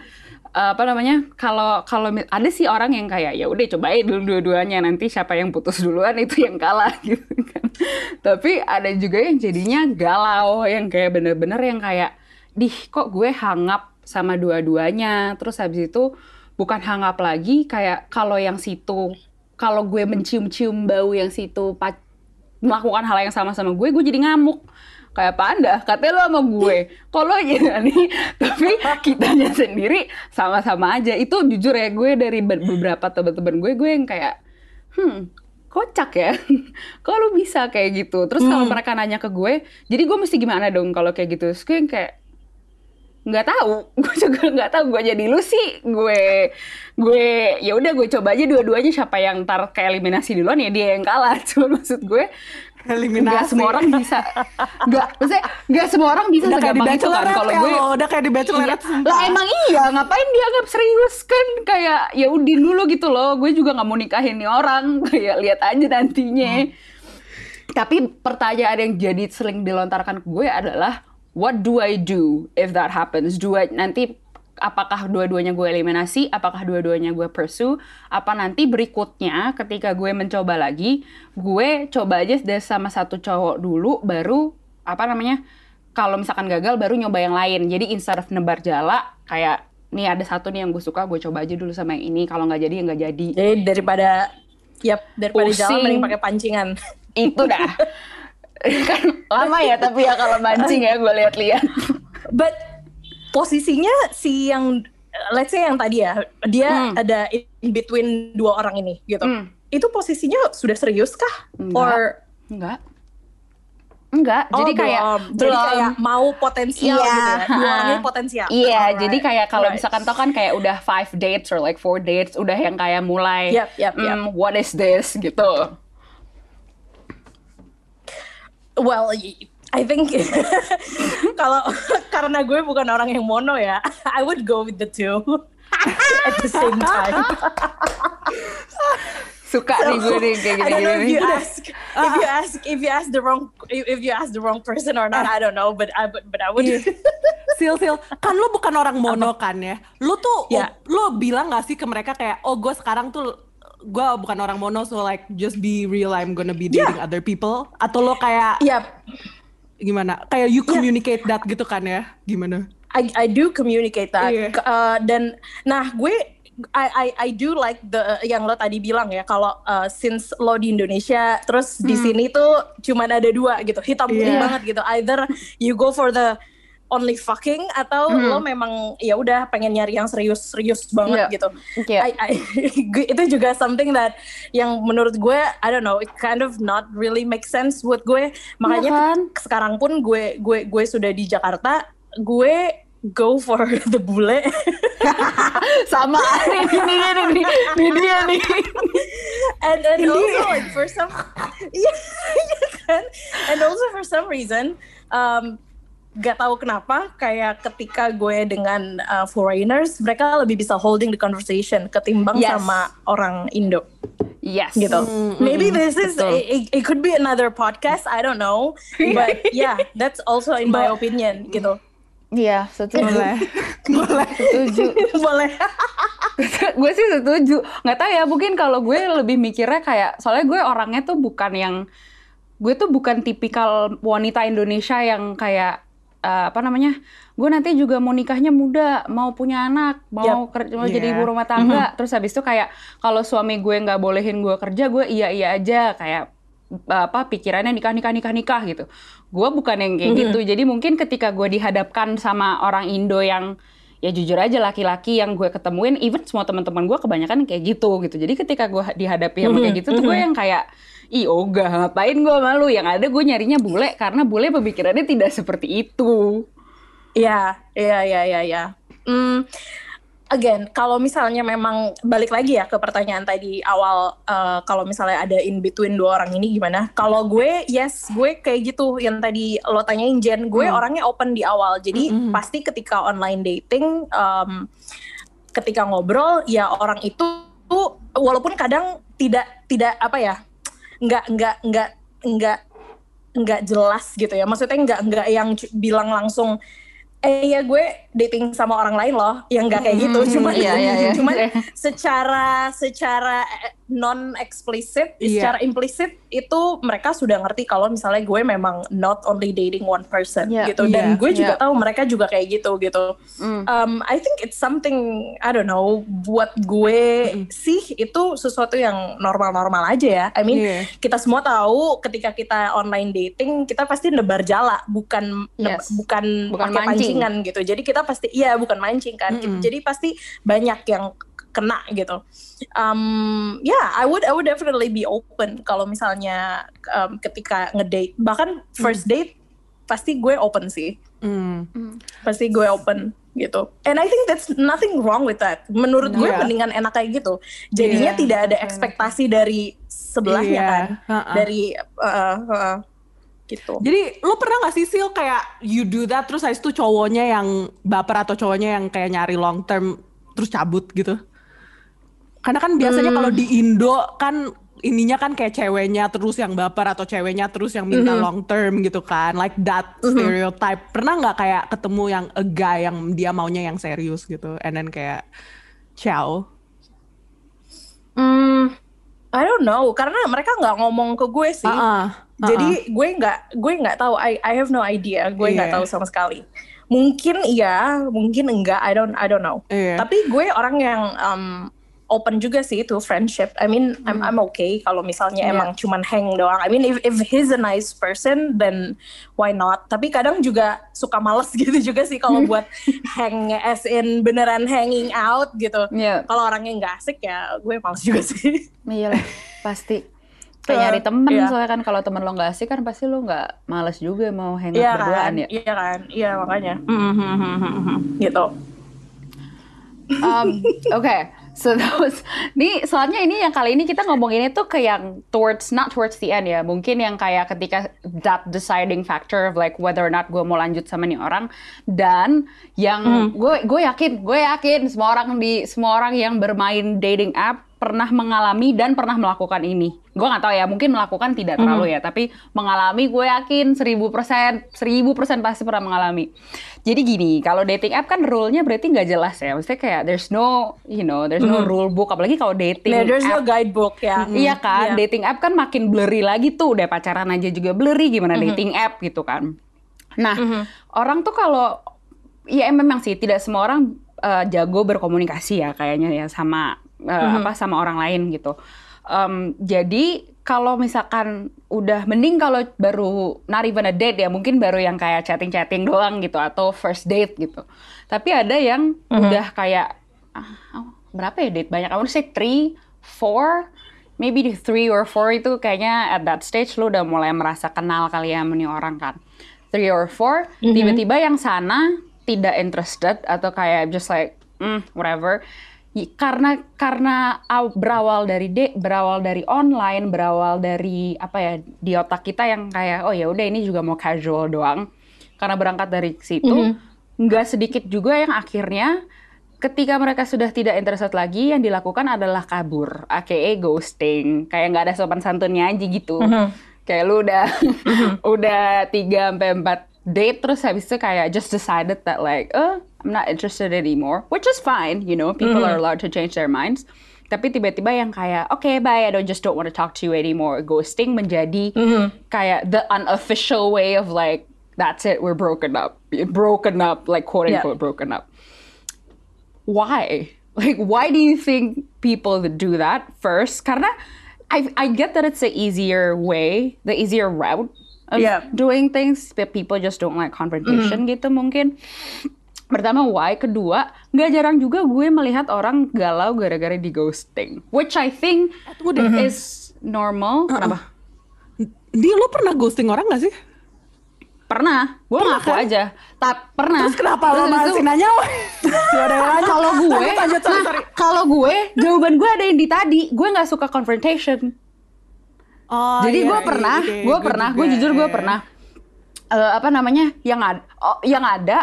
apa namanya kalau kalau ada sih orang yang kayak ya udah cobain dulu dua-duanya nanti siapa yang putus duluan itu yang kalah gitu kan tapi ada juga yang jadinya galau yang kayak bener-bener yang kayak dih kok gue hangap sama dua-duanya terus habis itu bukan hangap lagi kayak kalau yang situ kalau gue mencium-cium bau yang situ melakukan hal yang sama sama gue, gue jadi ngamuk. Kayak apa anda? Katanya lo sama gue. Kalau ya nih, tapi kitanya sendiri sama-sama aja. Itu jujur ya, gue dari be- beberapa teman-teman gue, gue yang kayak, hmm, kocak ya. Kok lu bisa kayak gitu? Terus kalau mereka nanya ke gue, jadi gue mesti gimana dong kalau kayak gitu? Terus gue yang kayak, nggak tahu gue juga nggak tahu gue jadi lu sih gue gue ya udah gue coba aja dua-duanya siapa yang ntar ke eliminasi duluan ya dia yang kalah cuma maksud gue
Eliminasi.
nggak semua orang bisa nggak maksudnya nggak semua orang bisa
udah kayak
segampang itu kan kalau gue
udah kayak di bachelorette
Iya.
sumpah.
Lah emang iya, ngapain dianggap serius kan? Kayak ya udin dulu gitu loh. Gue juga nggak mau nikahin nih orang. Kayak lihat aja nantinya. Tapi pertanyaan yang jadi sering dilontarkan ke gue adalah what do I do if that happens? Do I nanti apakah dua-duanya gue eliminasi? Apakah dua-duanya gue pursue? Apa nanti berikutnya ketika gue mencoba lagi, gue coba aja deh sama satu cowok dulu baru apa namanya? Kalau misalkan gagal baru nyoba yang lain. Jadi instead of nebar jala kayak nih ada satu nih yang gue suka, gue coba aja dulu sama yang ini. Kalau nggak jadi ya nggak jadi.
Jadi daripada Yap, daripada
Pusing.
jalan mending pakai pancingan.
Itu dah. kan lama ya tapi ya kalau mancing ya gue lihat-lihat.
But posisinya si yang let's say yang tadi ya, dia
Hmm.
ada in between dua orang ini gitu.
Hmm.
Itu posisinya sudah serius kah?
Enggak.
Or
Enggak. Enggak,
Oh,
jadi kayak
belum. jadi kayak mau potensial
Iya,
gitu ya. Dua
ha.
orang ini potensial.
Iya,
Alright,
jadi kayak kalau
right.
misalkan tau kan kayak udah five dates or like four dates, udah yang kayak mulai,
Yep, yep, yep.
"Hmm, what is this gitu.
Well, I think kalau karena gue bukan orang yang mono ya, I would go with the two at the same time.
Suka nih gue nih kayak
I don't know if
gini-gini.
you ask if you ask if you ask the wrong if you ask the wrong person or not. I don't know, but I but, but I would.
Iya. Sil, Sil, kan lu bukan orang mono kan ya? Lu tuh,
Ya.
lu bilang gak sih ke mereka kayak, oh gue sekarang tuh, gue bukan orang mono, so like just be real, I'm gonna be dating
Yeah.
other people? Atau lo kayak,
Yep.
Gimana? Kayak you communicate that gitu kan ya? Gimana?
I I do communicate that.
Iya.
K- uh, dan nah gue I I I do like the yang lo tadi bilang ya kalau uh, since lo di Indonesia terus di sini tuh cuman ada dua gitu hitam putih
Iya.
banget gitu either you go for the only fucking atau lo memang ya udah pengen nyari yang serius-serius banget
Iya.
gitu.
Iya.
I, I, itu juga something that yang menurut gue I don't know it kind of not really make sense buat gue makanya
Iya kan?
sekarang pun gue gue gue sudah di Jakarta gue go for the bule
Sama ini ini ini ini, ini dia nih.
and and also like for some yeah, iya kan and also for some reason um gak tahu kenapa kayak ketika gue dengan uh, foreigners mereka lebih bisa holding the conversation ketimbang
Yes.
sama orang Indo
Yes.
gitu. Maybe this is it, it could be another podcast I don't know but yeah that's also in my opinion gitu.
Iya, setuju.
Boleh. Boleh.
Setuju.
Boleh.
gue sih setuju. Nggak tahu ya, mungkin kalau gue lebih mikirnya kayak soalnya gue orangnya tuh bukan yang gue tuh bukan tipikal wanita Indonesia yang kayak eh, apa namanya? Gue nanti juga mau nikahnya muda, mau punya anak, mau
Yap.
kerja, mau jadi
Iya.
ibu rumah tangga. Terus habis itu kayak kalau suami gue nggak bolehin gue kerja, gue iya iya aja kayak apa pikirannya nikah nikah nikah nikah gitu. Gue bukan yang kayak gitu. Jadi mungkin ketika gue dihadapkan sama orang Indo yang ya jujur aja laki-laki yang gue ketemuin, even semua teman-teman gue kebanyakan kayak gitu gitu. Jadi ketika gue dihadapi sama kayak gitu tuh gue yang kayak ih ogah ngapain gue malu yang ada gue nyarinya bule karena bule pemikirannya tidak seperti itu.
Iya, iya, iya, iya, iya. Hmm, again, kalau misalnya memang balik lagi ya ke pertanyaan tadi awal, eh, kalau misalnya ada in between dua orang ini gimana? Kalau gue, yes, gue kayak gitu yang tadi lo tanyain Jen, gue orangnya open di awal, jadi pasti ketika online dating, em, ketika ngobrol, ya orang itu walaupun kadang tidak tidak apa ya, nggak nggak nggak nggak nggak jelas gitu ya. Maksudnya nggak nggak yang bilang langsung eh ya gue dating sama orang lain loh yang nggak kayak gitu cuman
iya, iya, iya.
cuman secara secara non eksplisit
Iya.
secara implisit itu mereka sudah ngerti kalau misalnya gue memang not only dating one person
Iya,
gitu dan
iya,
gue juga
iya.
tahu mereka juga kayak gitu gitu
Mm.
um, I think it's something I don't know buat gue sih itu sesuatu yang normal-normal aja ya I mean
Iya.
kita semua tahu ketika kita online dating kita pasti nebar jala bukan
Yes.
bukan,
Bukan
pakai
mancing.
pancingan gitu jadi kita pasti iya bukan mancing kan gitu. jadi pasti banyak yang kena gitu um yeah I would I would definitely be open kalau misalnya um, ketika ngedate bahkan first date pasti gue open sih
Hmm.
pasti gue open gitu. And I think that's nothing wrong with that. Menurut gue
Iya.
mendingan enak kayak gitu. Jadinya
Iya,
tidak ada ekspektasi dari sebelahnya
Iya,
kan,
ha-ha.
dari uh, uh, gitu.
Jadi lo pernah gak sih Sil kayak you do that terus habis itu cowoknya yang baper atau cowoknya yang kayak nyari long term terus cabut gitu? Karena kan biasanya kalau di Indo kan ininya kan kayak ceweknya terus yang baper atau ceweknya terus yang minta long term gitu kan, like that stereotype. Pernah nggak kayak ketemu yang a guy yang dia maunya yang serius gitu, and then kayak ciao.
Hmm, I don't know, karena mereka nggak ngomong ke gue sih.
Uh-uh, uh-uh.
Jadi gue nggak gue nggak tahu. I I have no idea. Gue nggak
Iya.
tahu sama sekali. Mungkin iya, mungkin enggak. I don't I don't know.
Iya.
Tapi gue orang yang um, open juga sih to friendship. I mean, I'm I'm okay kalau misalnya
Iya.
emang cuman hang doang. I mean, if if he's a nice person, then why not? Tapi kadang juga suka males gitu juga sih kalau buat hang as in beneran hanging out gitu.
Iya.
Kalau orangnya nggak asik ya, gue males juga sih.
Iya pasti. Kayak nyari temen,
iya.
soalnya kan kalau temen lo nggak asik kan pasti lo nggak males juga mau hangout
Iya
berduaan
kan,
ya.
iya kan, iya makanya, gitu.
Um, Oke, so that was, nih soalnya ini yang kali ini kita ngomonginnya tuh ke yang towards not towards the end ya, mungkin yang kayak ketika that deciding factor of like whether or not gue mau lanjut sama nih orang. Dan yang gue gue yakin gue yakin semua orang di semua orang yang bermain dating app pernah mengalami dan pernah melakukan ini. Gue nggak tahu ya, mungkin melakukan tidak terlalu ya, tapi mengalami gue yakin seribu persen, seribu persen pasti pernah mengalami. Jadi gini, kalau dating app kan rule-nya berarti nggak jelas ya. Maksudnya kayak there's no, you know, there's no rule book. Apalagi kalau dating
Nah, there's no
app.
guidebook ya.
Iya kan,
Iya.
dating app kan makin blurry lagi tuh. Udah pacaran aja juga blurry, gimana
Mm-hmm.
dating app gitu kan. Nah, orang tuh kalau, ya memang sih tidak semua orang uh, jago berkomunikasi ya kayaknya ya sama uh,
Mm-hmm.
apa sama orang lain gitu. Um, jadi kalau misalkan udah mending kalau baru not even a date ya mungkin baru yang kayak chatting-chatting doang gitu atau first date gitu. Tapi ada yang
Mm-hmm.
udah kayak ah, oh, berapa ya date banyak? I want to say three, four, maybe di three or four itu kayaknya at that stage lu udah mulai merasa kenal kali ya nih orang kan. Three or four, tiba-tiba yang sana tidak interested atau kayak just like mm, whatever. Karena karena aw- berawal dari de, berawal dari online, berawal dari apa ya di otak kita yang kayak oh ya udah ini juga mau casual doang. Karena berangkat dari situ, nggak sedikit juga yang akhirnya ketika mereka sudah tidak interested lagi, yang dilakukan adalah kabur, aka ghosting, kayak nggak ada sopan santunnya aja gitu. Kayak lu udah udah tiga sampai empat date terus habis itu kayak just decided that like, eh, I'm not interested anymore, which is fine, you know, people are mm-hmm. allowed to change their minds. Tapi tiba-tiba yang kayak, okay, bye, I don't just don't want to talk to you anymore. Ghosting menjadi mm-hmm. kayak the unofficial way of like, that's it, we're broken up, broken up, like quote
Yeah.
unquote broken up why? Like, why do you think people do that first? Karena I I get that it's the easier way, the easier route of
Yeah.
doing things, but people just don't like confrontation mm-hmm. gitu mungkin. Pertama why, kedua nggak jarang juga gue melihat orang galau gara-gara di ghosting, which I think
Tunggu deh.
is normal. Kenapa?
Di lo pernah ghosting orang gak sih?
Pernah, gue ngaku
kan?
aja. Tak pernah.
Terus kenapa lo
Terus
masih
itu-
nanya?
Kalau gue, nah, kalau gue, jawaban gue ada yang di tadi. Gue nggak suka confrontation.
Oh,
Jadi
iya,
gue
iya,
pernah,
iya,
gue pernah, gue jujur gue pernah. Eh, apa namanya? Yang ada, oh, yang ada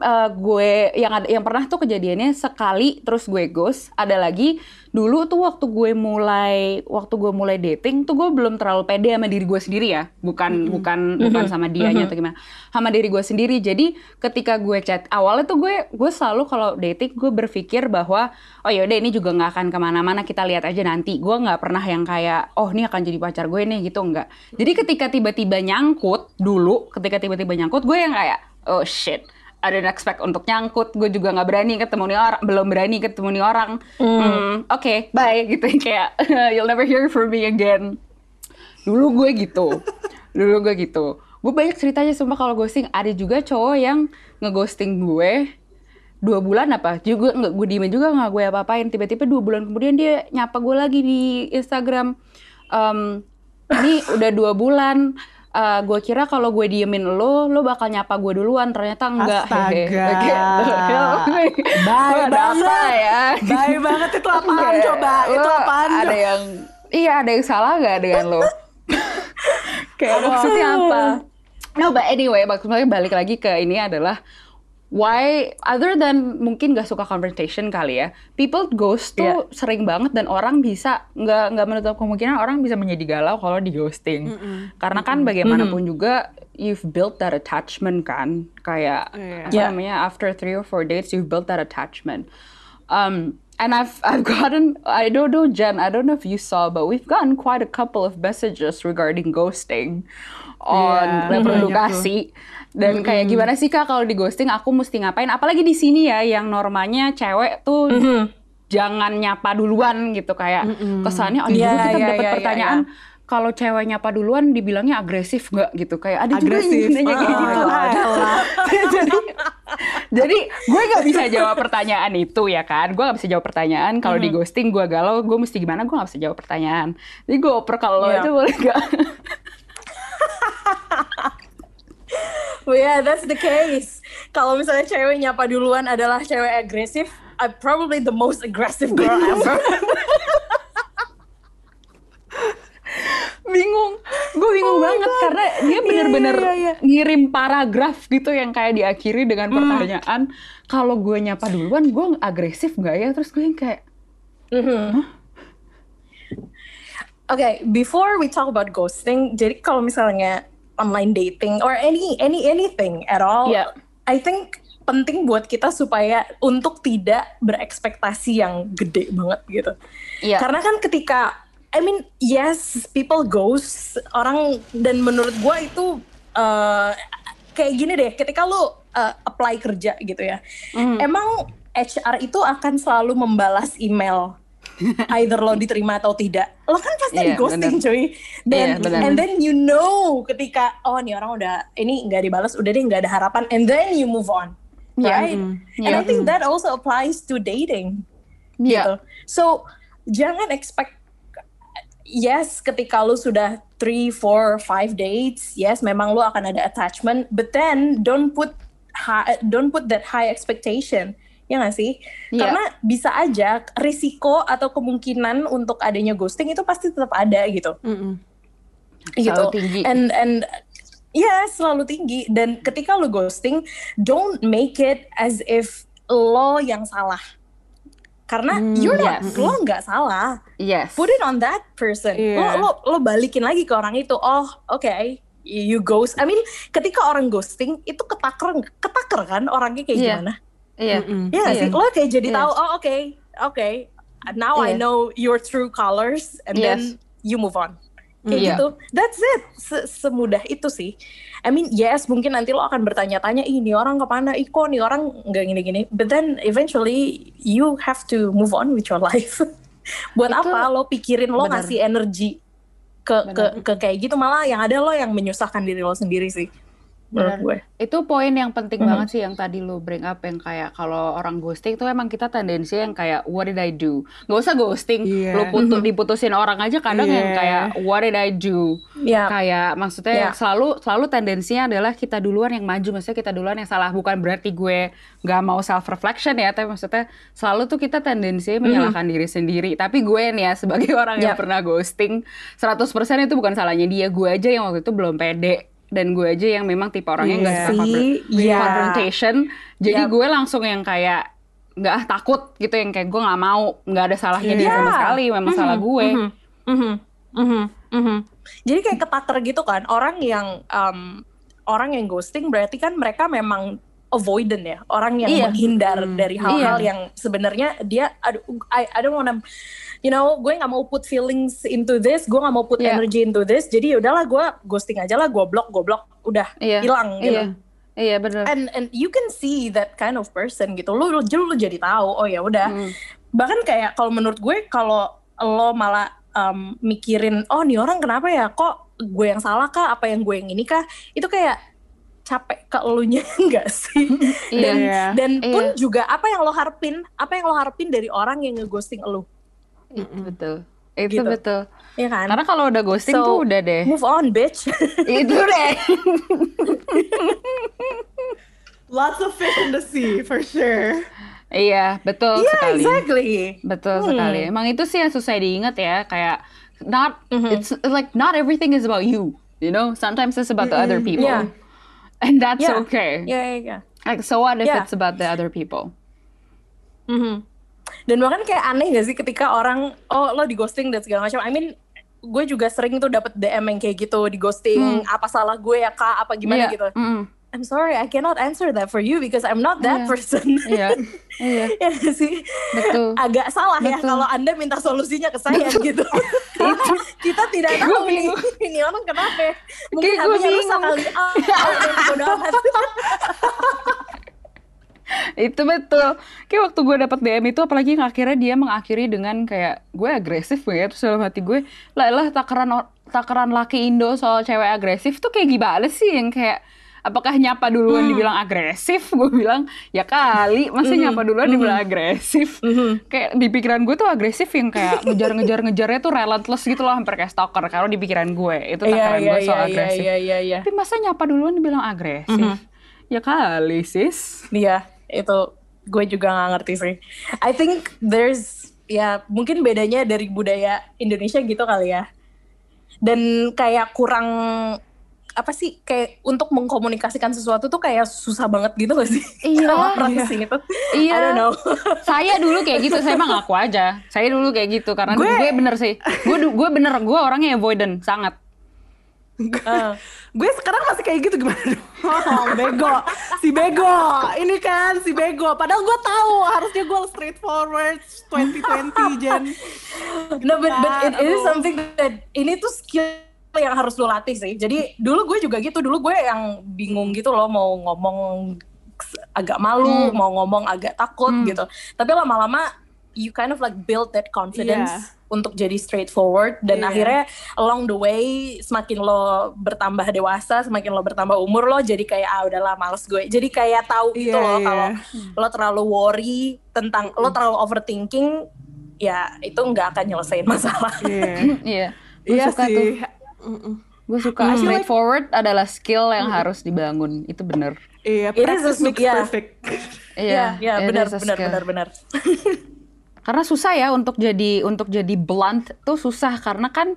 eh, gue yang ada yang pernah tuh kejadiannya sekali terus gue ghost. Ada lagi dulu tuh waktu gue mulai waktu gue mulai dating tuh gue belum terlalu pede sama diri gue sendiri ya, bukan bukan bukan sama dianya atau gimana, sama diri gue sendiri. Jadi ketika gue chat awalnya tuh gue gue selalu kalau dating gue berpikir bahwa oh ya udah ini juga nggak akan ke mana-mana kita lihat aja nanti. Gue nggak pernah yang kayak oh ini akan jadi pacar gue nih gitu nggak. Jadi ketika tiba-tiba nyangkut dulu, ketika tiba-tiba nyangkut gue yang kayak oh shit I didn't expect untuk nyangkut. Gue juga nggak berani ketemu nih orang, belum berani ketemu nih orang. Hmm, Oke, bye gitu kayak you'll never hear from me again. Dulu gue gitu, dulu gue gitu. Gue banyak ceritanya sumpah kalau ghosting. Ada juga cowok yang ngeghosting gue dua bulan apa juga nggak gue diemin juga nggak gue apa-apain tiba-tiba dua bulan kemudian dia nyapa gue lagi di Instagram Em, ini udah dua bulan eh, gue kira kalau gue diemin lo, lo bakal nyapa gue duluan. Ternyata enggak.
Astaga.
Gitu. Ada
banget.
ya?
Baik banget itu apaan
Kayak,
coba? Itu
lo
apaan?
Ada yang iya ada yang salah nggak dengan lo? Kayak maksudnya apa? No, but anyway, maksudnya balik lagi ke ini adalah why other than mungkin gak suka confrontation kali ya, people ghost tuh
Iya.
sering banget dan orang bisa nggak nggak menutup kemungkinan orang bisa menjadi galau kalau di ghosting. Karena kan bagaimanapun juga you've built that attachment kan, kayak
Iya.
apa
Yeah.
namanya after three or four dates you've built that attachment. Um, and I've I've gotten I don't know Jen I don't know if you saw but we've gotten quite a couple of messages regarding ghosting on
Iya,
reprodukasi dan kayak gimana sih kak kalau di ghosting aku mesti ngapain? Apalagi di sini ya yang normanya cewek tuh jangan nyapa duluan gitu kayak kesannya oh dulu
Iya,
kita
iya,
dapat
iya,
pertanyaan kalau cewek nyapa duluan dibilangnya agresif nggak gitu? Kayak ada juga
Agresif.
yang nanya kayak gitu.
Elah.
jadi jadi gue nggak bisa jawab pertanyaan itu ya kan? Gue nggak bisa jawab pertanyaan. Kalau di ghosting gue galau gue mesti gimana? Gue nggak bisa jawab pertanyaan. Jadi gue oper kalau
Iya.
aja boleh gak
Well, yeah, that's the case. Kalau misalnya cewek nyapa duluan adalah cewek agresif, I'm probably the most aggressive girl ever.
bingung gue bingung banget karena dia bener-bener
iya, iya.
ngirim paragraf gitu yang kayak diakhiri dengan pertanyaan kalau gue nyapa duluan gue agresif nggak ya terus gue yang kayak
Okay, before we talk about ghosting, jadi kalau misalnya online dating or any any anything at all,
Yeah.
I think penting buat kita supaya untuk tidak berekspektasi yang gede banget gitu.
Iya.
Karena kan ketika I mean, yes, people ghost orang dan menurut gua itu uh, kayak gini deh, ketika lu uh, apply kerja gitu ya. Emang HR itu akan selalu membalas email either lo diterima atau tidak. Lo kan pasti
Iya,
di ghosting cuy. Dan
Iya, benar.
and then you know ketika oh nih orang udah ini nggak dibalas, udah deh nggak ada harapan and then you move on.
Iya.
Right?
Mm.
And I
Iya.
think that also applies to dating
Iya.
gitu. So jangan expect yes ketika lu sudah 3, 4, 5 dates, yes memang lu akan ada attachment, but then don't put high, don't put that high expectation. Ya nggak sih?
Iya.
Karena bisa aja risiko atau kemungkinan untuk adanya ghosting itu pasti tetap ada gitu.
Mm-mm.
gitu.
Selalu tinggi.
And and ya selalu tinggi dan ketika lu ghosting don't make it as if lo yang salah. Karena you're not,
yes.
lo nggak salah.
yes
Put it on that person.
Iya.
Lo, lo lo balikin lagi ke orang itu. Oh, oke. You ghost. I mean, ketika orang ghosting itu ketaker ketaker kan orangnya kayak
Iya.
gimana?
Iya
Mm-mm.
Iya nggak
Iya.
sih? Lo kayak jadi
Iya.
tahu, oh oke, oke. Now I
Iya.
know your true colors and
Yes.
then you move on. Kayak
Iya.
gitu. That's it. Se- semudah itu sih. I mean, yes, mungkin nanti lo akan bertanya-tanya, "Ih, ini orang ke mana? Ih, kok nih orang nggak gini-gini." But then eventually you have to move on with your life. Buat
Itu-
apa lo pikirin lo
Benar.
ngasih energi ke, ke ke kayak gitu malah yang ada lo yang menyusahkan diri lo sendiri sih. Menurut gue.
Itu poin yang penting
Mhm.
banget sih yang tadi lu bring up yang kayak kalau orang ghosting tuh emang kita tendensi yang kayak what did I do? Gak usah ghosting,
Iya.
lu putu, diputusin orang aja kadang yang
Iya.
kayak what did I do?
Ya.
Kayak maksudnya yang selalu selalu tendensinya adalah kita duluan yang maju, maksudnya kita duluan yang salah. Bukan berarti gue nggak mau self reflection ya, tapi maksudnya selalu tuh kita tendensi menyalahkan diri sendiri. Tapi gue nih ya sebagai orang yang
Iya.
pernah ghosting, 100% itu bukan salahnya dia, gue aja yang waktu itu belum pede dan gue aja yang memang tipe orangnya nggak
Iya
suka
iya.
confrontation. Jadi
Yap.
gue langsung yang kayak nggak ah, takut gitu yang kayak gue nggak mau nggak ada salahnya dia
Iya.
sama sekali memang salah gue
Mhm, mhm, mhm, mhm. Jadi kayak ketaker gitu kan orang yang um, orang yang ghosting berarti kan mereka memang avoidant ya orang yang
Iya.
menghindar
Hmm.
dari hal-hal
Iya.
yang sebenarnya dia aduh I, I don't wanna you know gue nggak mau put feelings into this gue nggak mau put
Iya.
energy into this jadi yaudahlah gue ghosting aja lah gue block gue block udah
Iya.
hilang gitu.
Iya. Iya benar
and and you can see that kind of person gitu. Lu lu, lu jadi tahu oh ya udah.
Hmm.
bahkan kayak kalau menurut gue kalau lo malah um, mikirin oh nih orang kenapa ya? Kok gue yang salah kah? Apa yang gue yang ini kah? Itu kayak capek ke elunya enggak sih? Dan
Iya.
dan pun
Iya.
juga apa yang lo harapin? Apa yang lo harapin dari orang yang ngeghosting elu
Itu betul Itu
gitu.
betul.
Iya kan?
Karena kalau udah ghosting
So,
tuh udah deh.
Move on, bitch.
Itu deh.
Lots of fish in the sea for sure.
iya, betul
Yeah,
sekali.
exactly.
Betul
Hmm.
sekali. Emang itu sih yang susah diingat ya, kayak not
Mm-hmm.
it's like not everything is about you, you know? Sometimes it's about the other people.
Yeah.
And that's
Yeah.
okay.
Iya, iya, iya.
Like so what if
Yeah.
it's about the other people?
Mhm. Dan bahkan kayak aneh gak sih ketika orang oh lo di ghosting dan segala macam. I mean gue juga sering tuh dapat DM yang kayak gitu di ghosting apa salah gue ya kak apa gimana
Iya,
gitu.
mm,
I'm sorry I cannot answer that for you because I'm not that
Iya.
person.
Iya. Iya.
ya nggak sih
Betul.
agak salah ya
Betul.
kalau anda minta solusinya ke saya gitu Karena kita tidak
Kayak
tahu nih ini orang kenapa ya. mungkin
Kayak gue
rusak kali ah ah, bodo amat.
Itu betul. Kayak waktu gue dapet DM itu apalagi yang akhirnya dia mengakhiri dengan kayak gue agresif ya terus dalam hati gue lah lah takaran takaran laki Indo soal cewek agresif tuh kayak gimana sih? Yang kayak apakah nyapa duluan dibilang agresif? Gue bilang ya kali masa nyapa duluan dibilang agresif? Kayak di pikiran gue tuh agresif yang kayak ngejar-ngejar ngejarnya tuh relentless gitu loh hampir kayak stalker kalau di pikiran gue itu
Iya
takaran
iya
gue
iya
soal
iya
agresif.
iya iya iya.
tapi masa nyapa duluan dibilang agresif? Ya kali sis.
Iya, itu gue juga nggak ngerti sih. I think there's ya mungkin bedanya dari budaya Indonesia gitu kali ya. Dan kayak kurang apa sih kayak untuk mengkomunikasikan sesuatu tuh kayak susah banget gitu gak sih?
Iya,
Sama
iya.
itu.
Iya.
I don't know.
saya dulu kayak gitu, saya emang ngaku aja. Saya dulu kayak gitu karena gue, bener sih. Gue gue bener, gue orangnya avoidant sangat.
Ah.
gue sekarang masih kayak gitu gimana dong? Oh, bego, si bego, ini kan si bego. Padahal gue tahu harusnya gue straightforward 2020 Jen.
No, but, but it, it is
Aduh.
something that ini tuh skill yang harus lo latih sih. Jadi dulu gue juga gitu. Dulu gue yang bingung gitu loh mau ngomong agak malu, mau ngomong agak takut gitu. Tapi lama-lama you kind of like build that confidence
Yeah.
Untuk jadi straightforward dan
Iya.
akhirnya along the way semakin lo bertambah dewasa, semakin lo bertambah umur lo jadi kayak ah udahlah males gue. Jadi kayak tahu gitu
Iya,
loh
iya.
kalau lo terlalu worry tentang lo terlalu overthinking ya itu nggak akan nyelesain masalah.
Iya,
Iya, gue
iya
suka
sih.
tuh. Gue suka straightforward adalah skill yang harus dibangun. Itu bener.
Iya,
a
practice makes
yeah.
perfect.
Iya, iya benar
is a
benar
skill.
benar benar.
Karena susah ya untuk jadi untuk jadi blunt tuh susah karena kan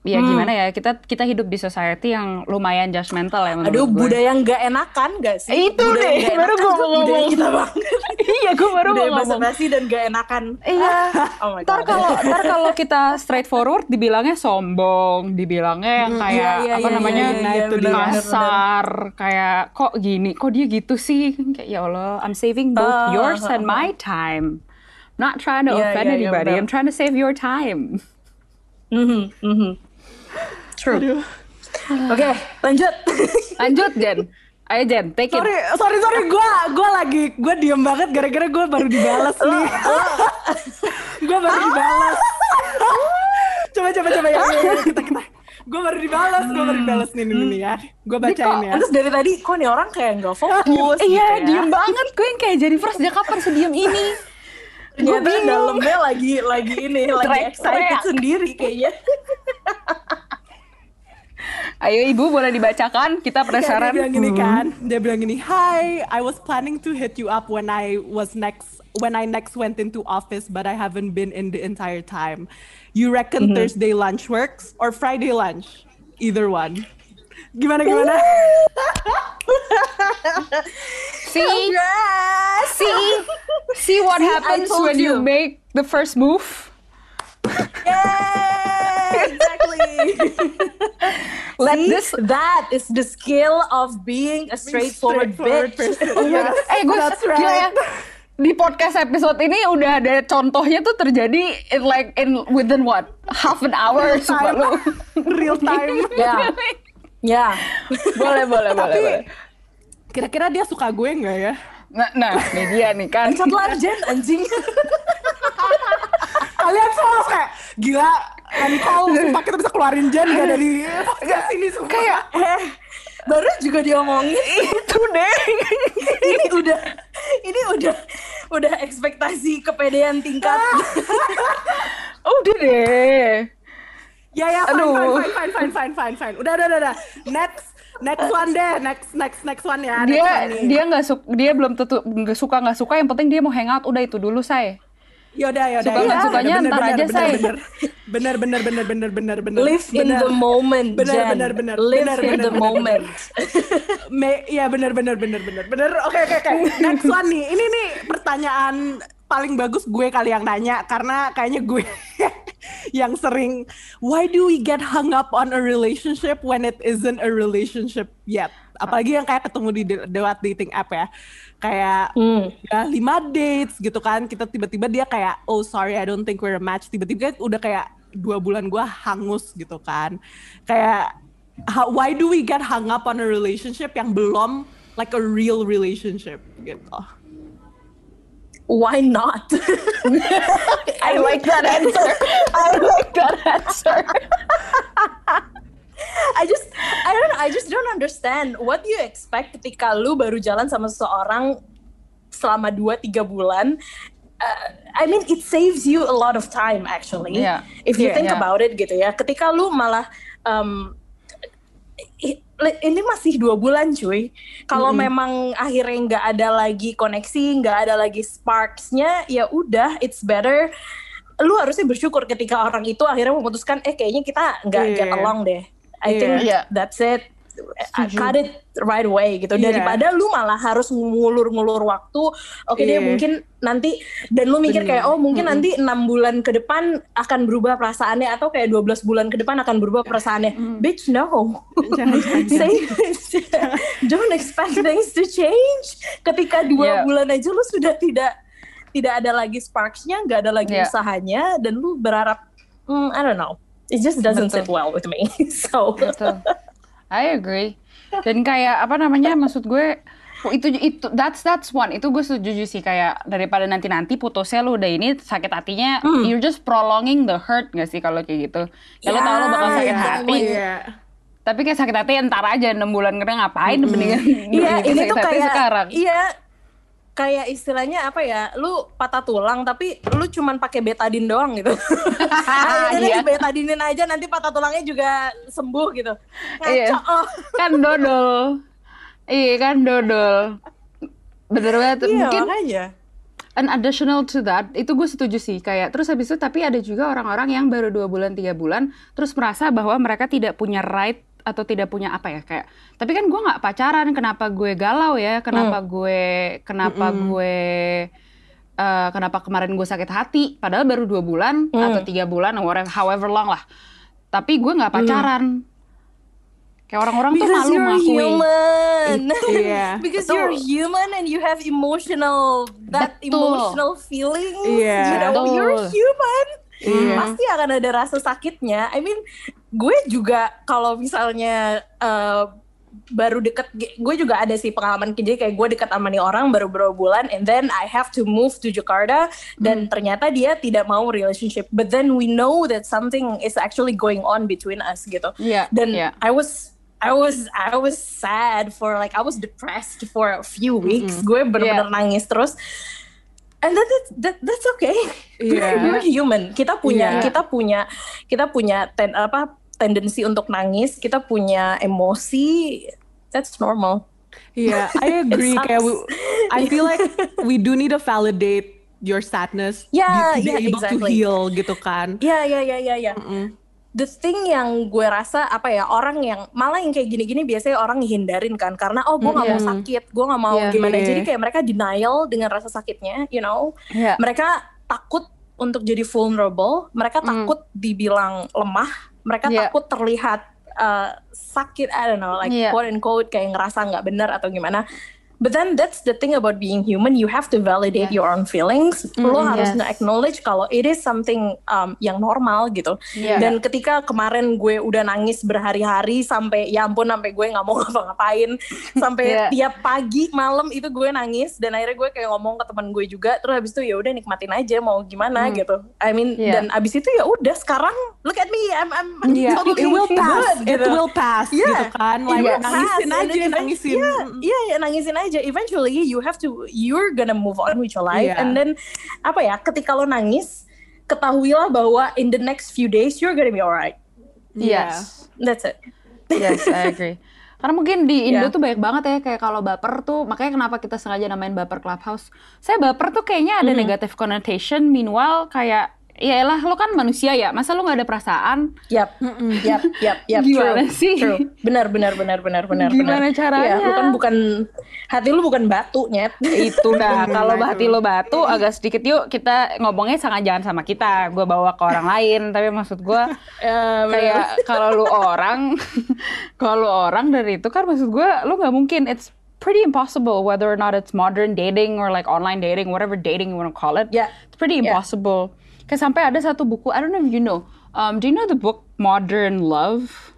ya gimana ya kita kita hidup di society yang lumayan judgmental ya
Aduh,
gue.
budaya nggak enakan gak sih?
Eh, itu
Budaya
deh, baru
tuh
mau
budaya
ngomong.
kita banget.
iya, gue baru mau
budaya
ngomong.
basa-basi dan gak enakan.
Iya.
Oh
ntar kalau ntar kalau kita straightforward dibilangnya sombong, dibilangnya yang kayak
iya, iya,
apa
iya,
namanya
iya, iya,
itu
benar,
kasar, kayak kok gini, kok dia gitu sih? Kayak ya Allah, I'm saving both
Ah,
yours
ah,
and my time. Not trying to
Iya,
offend
iya,
anybody. I'm trying to save your time.
Mhm, mhm. True.
Aduh.
Oke, lanjut.
Lanjut Jen. Ayo Jen, take it.
Sorry, sorry, sorry, gue gue lagi gue diem banget gara-gara gue baru dibalas nih. gue baru dibalas. coba coba coba ya, ya, ya, kita kita. Gue baru dibalas, gue baru dibalas nih nih nih ya. Gue bacain ya.
Terus dari tadi kok nih orang kayak nggak fokus gitu
Iya,
ya.
diem banget. Gue yang kayak jadi first sejak kapan sediam ini?
Ternyata dalamnya lagi lagi ini lagi excited sendiri kayaknya.
Ayo ibu boleh dibacakan, kita
Kayak
penasaran.
Dia bilang gini kan, dia bilang gini, Hi, I was planning to hit you up when I was next when I next went into office, but I haven't been in the entire time. You reckon Thursday lunch works or Friday lunch? Either one. Gimana gimana?
See, see, see what happens
told
when you.
you.
make the first move.
Yay! Exactly.
Let
See,
this.
that is the skill of being a straightforward,
Straightforward
bitch.
person.
Oh
Yes.
Eh gue
that's
gila ya.
right.
Di podcast episode ini udah ada contohnya tuh terjadi in like in within what half an hour sumpah lu.
Real time.
Ya. Ya.
boleh boleh boleh
Tapi-
boleh.
Kira-kira dia suka gue nggak ya?
Nah, nah, ini dia nih kan.
Pencet larjen anjing.
Kalian semua kayak gila. Nicole, sumpah kita bisa keluarin Jen gak dari podcast ini sumpah.
Kayak
eh, baru juga diomongin.
itu deh.
ini udah ini udah udah ekspektasi kepedean tingkat
Udah deh.
Ya ya fine
Aduh.
fine fine fine fine fine fine fine. Udah udah udah. udah. Next next one deh. Next next next one ya. Next
Dia
one nih.
dia nggak suka dia belum tentu nggak suka nggak suka yang penting dia mau hangout udah itu dulu saya.
Yaudah yaudah.
Suka nggak
ya.
sukanya
Bener,
ntar
bener,
aja,
bener,
say.
Bener bener bener bener bener bener bener.
Live in
bener.
the moment,
Bener,
Jen.
bener, bener.
Live
Bener,
in
bener,
the
bener,
moment.
Me, ya bener bener bener bener bener. Oke oke oke. Next one nih. Ini nih pertanyaan paling bagus gue kali yang nanya karena kayaknya gue yang sering why do we get hung up on a relationship when it isn't a relationship yet? Apalagi yang kayak ketemu di lewat dating app ya. Kayak
Hmm.
ya lima dates gitu kan kita tiba-tiba dia kayak oh sorry I don't think we're a match. Tiba-tiba udah kayak dua bulan gua hangus gitu kan. Kayak how- why do we get hung up on a relationship yang belum like a real relationship? Gitu
Why not? I like that answer. I like that answer. I just I don't I just don't understand what do you expect ketika lu baru jalan sama seseorang selama 2 3 bulan Uh, I mean it saves you a lot of time actually
Iya.
if you
Iya,
think
iya.
about it gitu ya ketika lu malah um, ini masih dua bulan cuy. Kalau memang akhirnya nggak ada lagi koneksi, nggak ada lagi sparksnya, ya udah, it's better. Lu harusnya bersyukur ketika orang itu akhirnya memutuskan, eh kayaknya kita nggak
Iya.
get along deh. I
Iya.
think
Iya.
that's it.
Setuju.
cut it right away gitu.
Iya.
Daripada lu malah harus ngulur-ngulur waktu. Oke deh
Iya.
mungkin nanti dan lu mikir
Bener.
kayak oh mungkin nanti enam bulan ke depan akan berubah perasaannya atau kayak 12 bulan ke depan akan berubah perasaannya. Bitch no.
Jangan, jangan,
don't expect things to change. Ketika dua
Yeah.
bulan aja lu sudah tidak tidak ada lagi sparksnya, nggak ada lagi
Yeah.
usahanya, dan lu berharap, hmm, I don't know, it just doesn't
Betul.
sit well with me. so
Betul. I agree. Dan kayak apa namanya maksud gue itu itu that's that's one itu gue setuju sih kayak daripada nanti nanti putusnya lu udah ini sakit hatinya
Hmm.
you're just prolonging the hurt gak sih kalau kayak gitu ya, lu tau lu bakal sakit
Ya,
hati
Iya.
tapi kayak sakit hati ntar aja enam bulan kena ngapain mendingan
Iya,
mendingan
ini
sakit
tuh
hati
kayak
sekarang
iya kayak istilahnya apa ya? Lu patah tulang tapi lu cuman pakai betadin doang gitu. Udah
Iya.
betadinin aja nanti patah tulangnya juga sembuh gitu. Ngaco.
Iya.
Oh.
kan dodol iya kan dodol bener banget
Iya,
mungkin
makanya.
an additional to that itu gue setuju sih kayak terus habis itu tapi ada juga orang-orang yang baru dua bulan tiga bulan terus merasa bahwa mereka tidak punya right atau tidak punya apa ya kayak tapi kan gue nggak pacaran kenapa gue galau ya kenapa gue kenapa gue eh, kenapa kemarin gue sakit hati padahal baru dua bulan atau tiga bulan whatever however long lah tapi gue nggak pacaran kayak orang-orang tuh
Because
malu
you're
mengakui
human.
Iya.
Because
Betul.
you're human and you have emotional that
Betul.
emotional feelings.
Iya.
You know,
Betul.
you're human.
Iya.
Pasti akan ada rasa sakitnya. I mean, gue juga kalau misalnya eh, baru deket, gue juga ada sih pengalaman jadi kayak gue deket sama nih orang baru beberapa bulan, and then I have to move to Jakarta, dan ternyata dia tidak mau relationship. But then we know that something is actually going on between us gitu.
Iya,
Dan
iya.
I was I was I was sad for like I was depressed for a few weeks. Gue bener-bener
Yeah.
nangis terus. And that, that, that that's okay.
Iya.
We're human. Kita punya
Iya.
kita punya kita punya ten, apa tendensi untuk nangis. Kita punya emosi. That's normal.
Yeah, I agree. Kayak we- I feel like we do need to validate your sadness.
Yeah,
to be
yeah,
able to
exactly.
heal gitu kan.
Ya ya ya ya ya.
Mm.
The thing yang gue rasa apa ya orang yang malah yang kayak gini-gini biasanya orang ngehindarin kan karena oh gue nggak mau
Mm-mm.
sakit, gue nggak mau
Iya.
gimana.
Iya.
Jadi kayak mereka denial dengan rasa sakitnya, you know.
Iya.
mereka takut untuk jadi vulnerable, mereka
Mm.
takut dibilang lemah, mereka
Yeah.
takut terlihat uh, sakit, I don't know, like
Yeah.
quote unquote kayak ngerasa nggak benar atau gimana. But then that's the thing about being human, you have to validate
Yeah.
your own feelings. Lo
Mm,
harus
yes.
nge-acknowledge kalau it is something um, yang normal gitu.
Yeah.
Dan ketika kemarin gue udah nangis berhari-hari sampai ya ampun sampai gue nggak mau ngapa-ngapain, sampai
Yeah.
tiap pagi malam itu gue nangis dan akhirnya gue kayak ngomong ke teman gue juga terus habis itu ya udah nikmatin aja mau gimana
Hmm.
gitu I mean
Yeah.
dan abis itu ya udah sekarang look at me I'm I'm
Yeah,
totally
it will pass.
good,
It
gitu.
will pass
Yeah.
gitu kan.
It
Like
will
nangisin
pass,
aja,
even-
nangisin.
Iya,
Mm.
iya, ya, nangisin aja. Eventually you have to, you're gonna move on with your life.
Iya.
And then apa ya? Ketika lo nangis, ketahuilah bahwa in the next few days you're gonna be alright.
Yes.
That's it.
Yes, I agree. Karena mungkin di Indo
Yeah.
tuh banyak banget ya kayak kalau baper tuh makanya kenapa kita sengaja namain baper clubhouse. Saya baper tuh kayaknya ada negative connotation meanwhile kayak ya elah lo kan manusia ya, masa lo nggak ada perasaan?
Yap, yap, yap, yap.
Gimana
true,
sih?
True. Benar, benar, benar, benar, benar.
Gimana
benar.
caranya?
Iya, lu kan bukan hati lu bukan batu nyet.
Itu dah kalau hati lo batu agak sedikit yuk kita ngomongnya sangat jangan sama kita. Gue bawa ke orang lain, tapi maksud gue kayak kalau lu orang kalau orang dari itu kan maksud gue lu nggak mungkin it's pretty impossible whether or not it's modern dating or like online dating whatever dating you want to call it
Yeah.
it's pretty
Yeah.
Kayak sampai ada satu buku I don't know if you know um, do you know the book Modern Love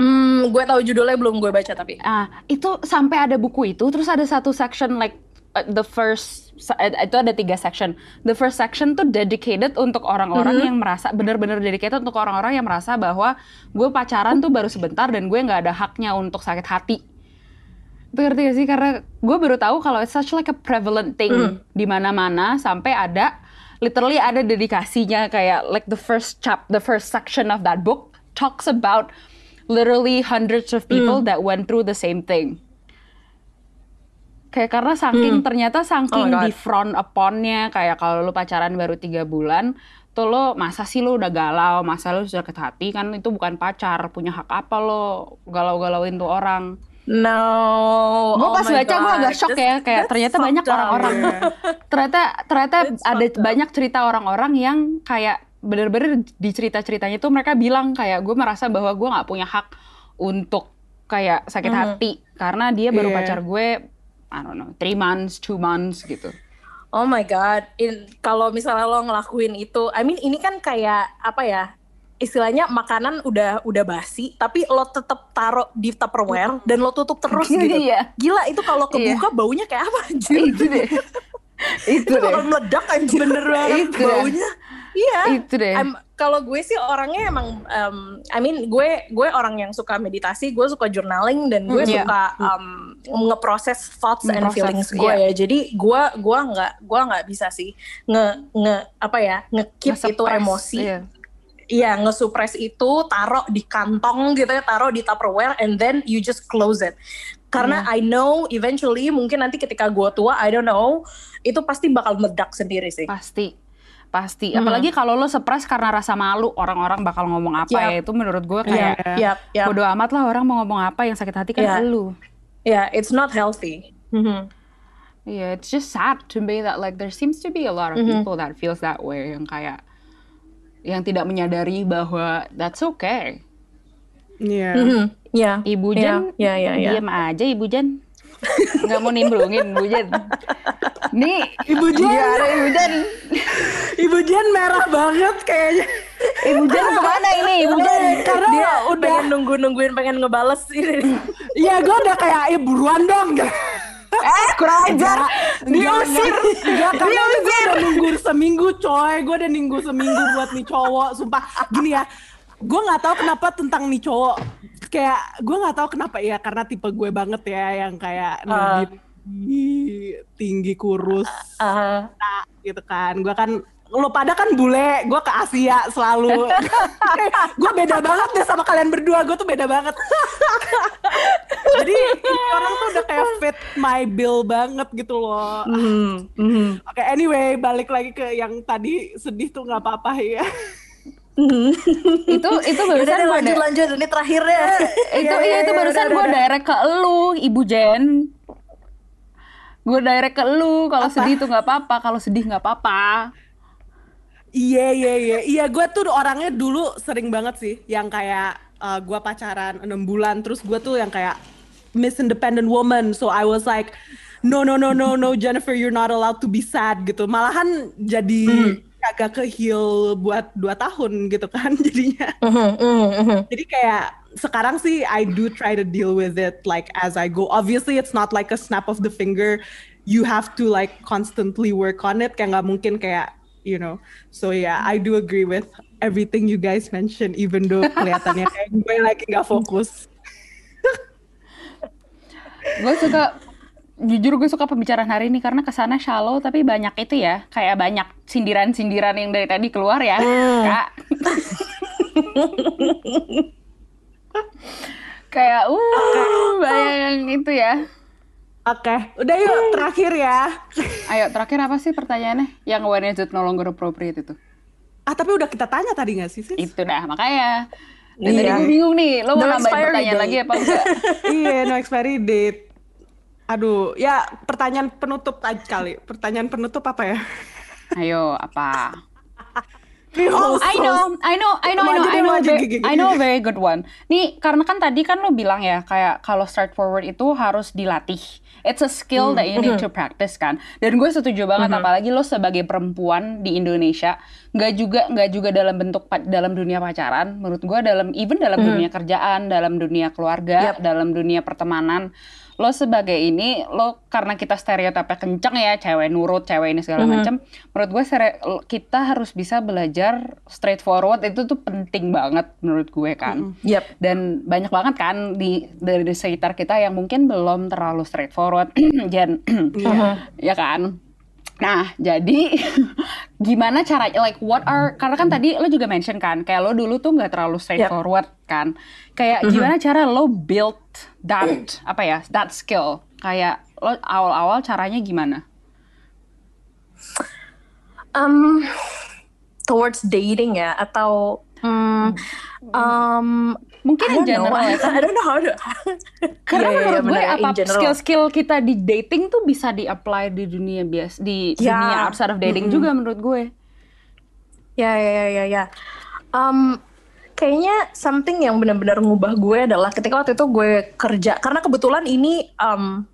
Hmm, gue tahu judulnya belum gue baca tapi.
Ah, itu sampai ada buku itu, terus ada satu section like uh, the first uh, itu ada tiga section. The first section tuh dedicated untuk orang-orang yang merasa benar-benar dedicated untuk orang-orang yang merasa bahwa gue pacaran tuh baru sebentar dan gue nggak ada haknya untuk sakit hati. Itu ngerti gak sih? Karena gue baru tahu kalau it's such like a prevalent thing di mana-mana sampai ada literally ada dedikasinya kayak like the first chap the first section of that book talks about literally hundreds of people that went through the same thing. Kayak karena saking ternyata saking
Oh my God.
di front uponnya kayak kalau lu pacaran baru tiga bulan tuh lo masa sih lo udah galau? Masa lo sudah hati kan itu bukan pacar punya hak apa lo? Galau-galauin tuh orang
No.
gue
oh
pas baca gue agak shock ya
That's-
kayak ternyata banyak orang-orang ternyata ternyata
That's
ada banyak cerita orang-orang yang kayak bener-bener di cerita-ceritanya tuh mereka bilang kayak gue merasa bahwa gue nggak punya hak untuk kayak sakit
Mhm.
hati karena dia baru
Iya.
pacar gue I don't know three months two months gitu
Oh my god, In- kalau misalnya lo ngelakuin itu, I mean ini kan kayak apa ya? Istilahnya makanan udah udah basi, tapi lo tetap taruh di Tupperware dan lo tutup terus gitu.
Iya.
Gila itu kalau kebuka baunya kayak apa anjir?
itu deh itu
bakal meledak anjir. Bener banget
Itu deh.
baunya. Iya.
itu deh
I'm- kalau gue sih orangnya emang, um, I mean gue gue orang yang suka meditasi, gue suka journaling dan gue
Mm, iya.
suka um, ngeproses thoughts and feelings gue
iya.
ya. Jadi gue gue nggak gue nggak bisa sih nge nge apa ya nge-keep itu emosi.
iya.
Iya, nge-suppress itu, taruh di kantong gitu ya, taruh di Tupperware, and then you just close it. Karena
Iya.
I know eventually, mungkin nanti ketika gue tua, I don't know, itu pasti bakal meledak sendiri sih.
pasti pasti apalagi kalau lo suppress karena rasa malu orang-orang bakal ngomong apa
Yap.
ya itu menurut gue
Iya,
kayak
iya, iya.
bodo amat lah orang mau ngomong apa yang sakit hati kan
Iya.
lu
Yeah, it's not healthy. Mhm.
Iya, it's just sad to me that like there seems to be a lot of
Mhm.
people that feels that way yang kayak yang tidak menyadari bahwa that's okay.
Iya.
Mhm. Yeah.
Ibu
Iya,
Jan,
iya, iya, iya.
diam aja Ibu Jan. Nggak mau nimbrungin Ibu Jan. Nih,
Ibu Jan.
gimana Ibu Jan?
Ibu Jan merah banget kayaknya.
Ibu Jan ke mana ini Ibu Jan?
Karena
Dia
udah
pengen nunggu-nungguin, pengen ngebales ini.
Iya, gue udah kayak, eh buruan dong.
Eh, kurang ajar.
Diusir. Enggak, karena gue udah nunggu seminggu coy. Gue udah nunggu seminggu buat nih cowok. Sumpah, gini ya. Gue nggak tahu kenapa tentang nih cowok. Kayak, gue nggak tahu kenapa ya. Karena tipe gue banget ya. Yang kayak
Ah.
tinggi, tinggi kurus.
Ah,
Nah, gitu kan. Gue kan lo pada kan bule, gue ke Asia selalu. gue beda banget deh sama kalian berdua, gue tuh beda banget. Jadi orang tuh udah kayak fit my bill banget gitu loh.
mhm, mhm,
Oke, anyway, balik lagi ke yang tadi sedih tuh nggak apa-apa ya.
Itu itu barusan gue
lanjut lanjut ini terakhirnya.
itu
Iya,
iya
iya,
itu
iya,
barusan gue direct ke lu Ibu Jen. Gue direct ke lu kalau sedih tuh nggak apa-apa, kalau sedih nggak apa-apa.
Iya, iya, iya. Iya, gue tuh orangnya dulu sering banget sih yang kayak uh, gue pacaran 6 bulan, terus gue tuh yang kayak Miss Independent Woman. So I was like, no, no, no, no, no, Jennifer, you're not allowed to be sad gitu. Malahan jadi agak ke heal buat dua tahun gitu kan jadinya.
Mhm, mhm, mhm.
Jadi kayak sekarang sih I do try to deal with it like as I go. Obviously it's not like a snap of the finger. You have to like constantly work on it. Kayak nggak mungkin kayak you know. So yeah, I do agree with everything you guys mentioned. Even though kelihatannya kayak gue lagi nggak fokus.
Gue suka jujur gue suka pembicaraan hari ini karena ke sana shallow tapi banyak itu ya kayak banyak sindiran-sindiran yang dari tadi keluar ya
Hmm.
kak kayak uh banyak yang itu ya
Oke, udah yuk terakhir ya.
ayo terakhir apa sih pertanyaannya yang when is it no longer appropriate itu
Ah tapi udah kita tanya tadi nggak sih sis?
itu dah makanya dan tadi
Iya.
gue bingung nih lo mau
No
nambahin pertanyaan
date.
lagi apa enggak
iya, no expiry date. Aduh, ya pertanyaan penutup aja kali. Pertanyaan penutup apa ya?
ayo apa
Oh,
I know, I know, I know, I know, I know,
maju,
ve-
gigi, gigi.
I know a very good one. Nih, karena kan tadi kan lo bilang ya, kayak kalau straightforward itu harus dilatih. It's a skill that you need to practice kan. Dan gue setuju banget, apalagi lo sebagai perempuan di Indonesia, nggak juga nggak juga dalam bentuk dalam dunia pacaran. Menurut gue dalam even dalam dunia kerjaan, dalam dunia keluarga,
Yep.
dalam dunia pertemanan, lo sebagai ini lo karena kita stereotipnya kenceng ya cewek nurut cewek ini segala macam menurut gue kita harus bisa belajar straightforward itu tuh penting banget menurut gue kan.
Yep.
dan banyak banget kan di dari di sekitar kita yang mungkin belum terlalu straightforward Jen. Ya kan Nah, jadi gimana cara like what are karena kan tadi lo juga mention kan kayak lo dulu tuh nggak terlalu straightforward kan. Kayak gimana cara lo build that apa ya, that skill. Kayak lo awal-awal caranya gimana?
Um, towards dating ya atau hmm, um,
Mungkin in
don't know.
general ya kan.
I don't know how to.
Karena
iya,
menurut gue
bener,
apa
general.
skill-skill kita di dating tuh bisa di-apply di dunia bias di
Ya.
dunia outside of dating juga menurut gue.
Ya ya ya ya ya. Um, kayaknya something yang benar-benar ngubah gue adalah ketika waktu itu gue kerja karena kebetulan ini um,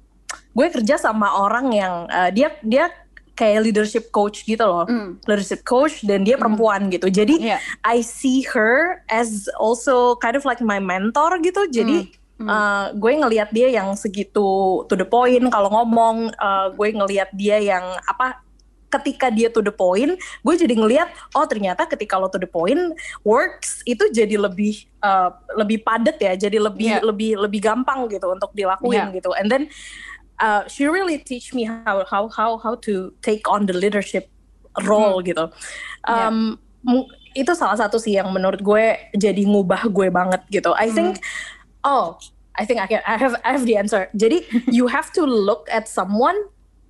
gue kerja sama orang yang uh, dia dia kayak leadership coach gitu loh,
Mm.
leadership coach dan dia perempuan gitu. Jadi
Iya.
I see her as also kind of like my mentor gitu. Jadi uh, gue ngelihat dia yang segitu to the point kalau ngomong, uh, gue ngelihat dia yang apa ketika dia to the point, gue jadi ngelihat oh ternyata ketika lo to the point works itu jadi lebih uh, lebih padat ya, jadi lebih
Iya.
lebih lebih gampang gitu untuk dilakuin
Iya.
gitu. And then uh, she really teach me how how how how to take on the leadership role gitu.
Iya.
Um, mu- itu salah satu sih yang menurut gue jadi ngubah gue banget gitu. I think oh I think I can I have I have the answer. Jadi you have to look at someone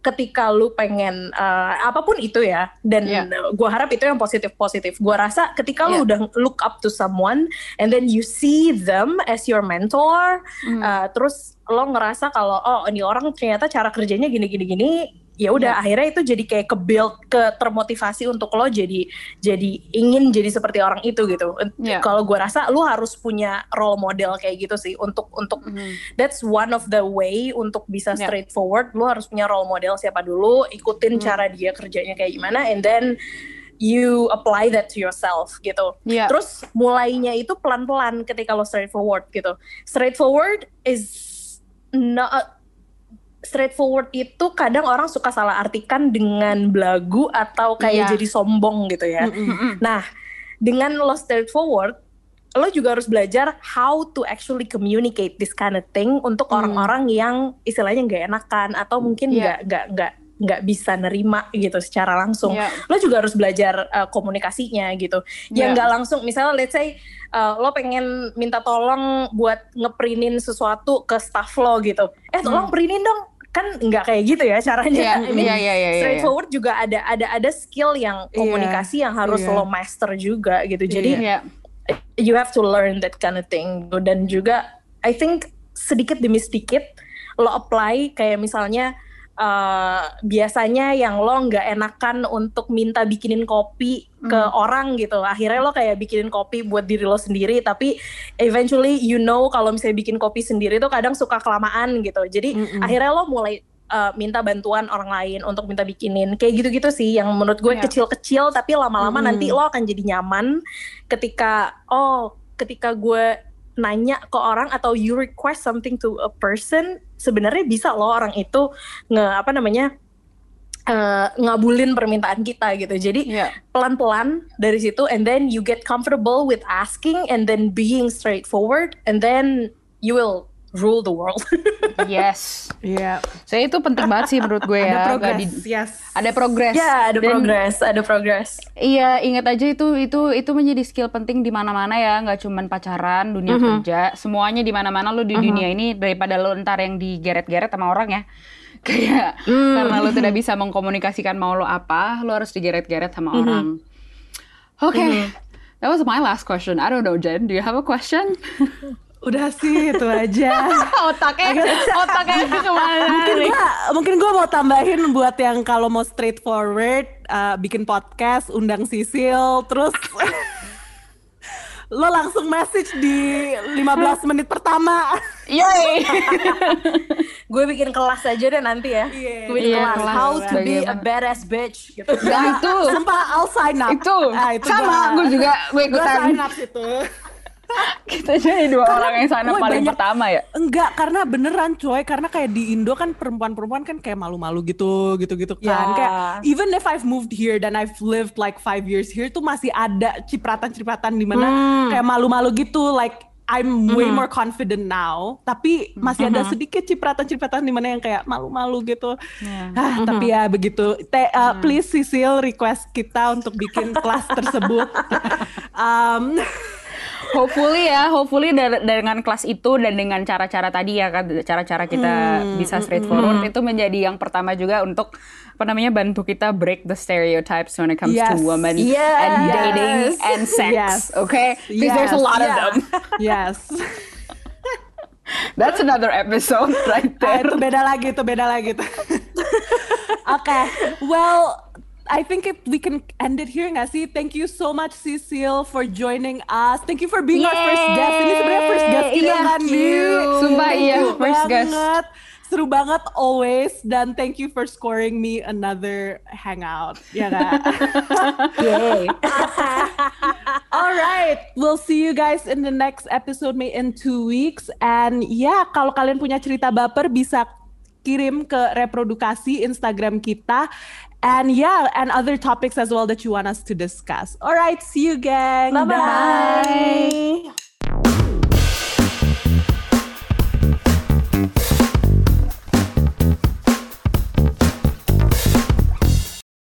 ketika lu pengen uh, apa pun itu ya dan
Iya.
gue harap itu yang positif positif gue rasa ketika
Iya.
lu udah look up to someone and then you see them as your mentor
Hmm.
uh, terus lo ngerasa kalau oh ini orang ternyata cara kerjanya gini gini gini ya udah akhirnya itu jadi kayak ke build ke termotivasi untuk lo jadi jadi ingin jadi seperti orang itu gitu
Iya.
kalau gue rasa lu harus punya role model kayak gitu sih untuk untuk
Mhm.
that's one of the way untuk bisa
Ya.
straightforward lu harus punya role model siapa dulu ikutin cara dia kerjanya kayak gimana and then you apply that to yourself gitu
Iya.
terus mulainya itu pelan-pelan ketika lo straightforward gitu straightforward is not straightforward itu kadang orang suka salah artikan dengan belagu atau kayak
Iya.
jadi sombong gitu ya
Mm-mm.
Nah, dengan lo straightforward, lo juga harus belajar how to actually communicate this kind of thing untuk
Hmm.
orang-orang yang istilahnya nggak enakan atau mungkin
Iya.
nggak nggak nggak nggak bisa nerima gitu secara langsung.
Iya.
Lo juga harus belajar uh, komunikasinya gitu. Yang
Iya.
nggak langsung, misalnya let's say uh, lo pengen minta tolong buat ngeprintin sesuatu ke staff lo gitu. Eh tolong printin dong. Kan nggak kayak gitu ya caranya.
Iya,
I mean,
iya, iya, iya, iya.
straightforward juga ada ada ada skill yang komunikasi yang harus
iya.
lo master juga gitu. Jadi
Iya.
you have to learn that kind of thing. Dan juga I think sedikit demi sedikit lo apply kayak misalnya uh, biasanya yang lo nggak enakan untuk minta bikinin kopi ke orang gitu. Akhirnya lo kayak bikinin kopi buat diri lo sendiri tapi eventually you know kalau misalnya bikin kopi sendiri tuh kadang suka kelamaan gitu. Jadi
Mm-mm.
akhirnya lo mulai uh, minta bantuan orang lain untuk minta bikinin kayak gitu-gitu sih yang menurut gue
Iya.
kecil-kecil tapi lama-lama
Mm-mm.
nanti lo akan jadi nyaman ketika oh ketika gue nanya ke orang atau you request something to a person sebenarnya bisa loh orang itu nge apa namanya eh, ngabulin permintaan kita gitu jadi
Iya.
pelan-pelan dari situ and then you get comfortable with asking and then being straightforward and then you will rule the world.
Yes.
Iya.
So itu penting banget sih menurut gue ya.
Ada progress.
di-
Yes.
Ada progress.
ya, ada
Dan-
progress, ada progress.
Iya, ingat aja itu itu itu menjadi skill penting di mana-mana ya, nggak cuman pacaran, dunia kerja, semuanya di mana-mana lu di dunia ini daripada lu ntar yang digeret-geret sama orang ya. Kayak karena lu tidak bisa mengkomunikasikan mau lu apa, lu harus digeret-geret sama orang. Oke. That was my last question. I don't know, Jen. Do you have a question?
Udah sih itu aja.
otaknya, otaknya ke
mana
mungkin
gua mungkin gue mau tambahin buat yang kalau mau straightforward uh, bikin podcast undang Sisil terus lo langsung message di 15 menit pertama
Yay!
Gue bikin kelas aja deh nanti ya.
Iya.
Gue bikin
Iya,
kelas.
kelas.
How to be a badass bitch. Gitu.
Nah itu,
sumpah I'll sign up
itu,
Ah, itu
sama,
gua-
gue juga, gue
gua
ikutan.
sign up situ
Kita jadi dua
Karena
orang yang sana
gue
paling
banyak-
pertama ya.
Enggak, karena beneran coy, karena kayak di Indo kan perempuan-perempuan kan kayak malu-malu gitu, gitu-gitu kan.
Ya.
Kayak even if I've moved here dan I've lived like five years here tuh masih ada cipratan-cipratan di mana kayak malu-malu gitu, like I'm way more confident now, tapi masih ada sedikit cipratan-cipratan di mana yang kayak malu-malu gitu. Ah, tapi ya begitu. Te- uh, Please Sisil request kita untuk bikin kelas tersebut. Um,
Hopefully ya, hopefully dengan kelas itu dan dengan cara-cara tadi ya kan, cara-cara kita
Hmm,
bisa straightforward itu menjadi yang pertama juga untuk apa namanya bantu kita break the stereotypes when it comes
Yes.
to women
Yes.
and dating and sex.
Yes.
Okay, because there's a
Yes,
lot of
yeah.
them.
yes.
That's another episode right
Ah,
there.
itu beda lagi, itu beda lagi tuh. Oke, well, I think if we can end it here nggak sih? Thank you so much Cecile for joining us. Thank you for being our first guest. Ini sebenarnya first guest kita
Iya.
kan.
Sumpah, iya, first guest.
banget. Seru banget always dan thank you for scoring me another hangout. Ya kan?
Yay.
Alright, we'll see you guys in the next episode may in two weeks. And ya, kalau kalian punya cerita baper bisa kirim ke reprodukasi Instagram kita. and yeah, and other topics as well that you want us to discuss. All right, see you, gang.
Bye-bye.
Bye. Bye.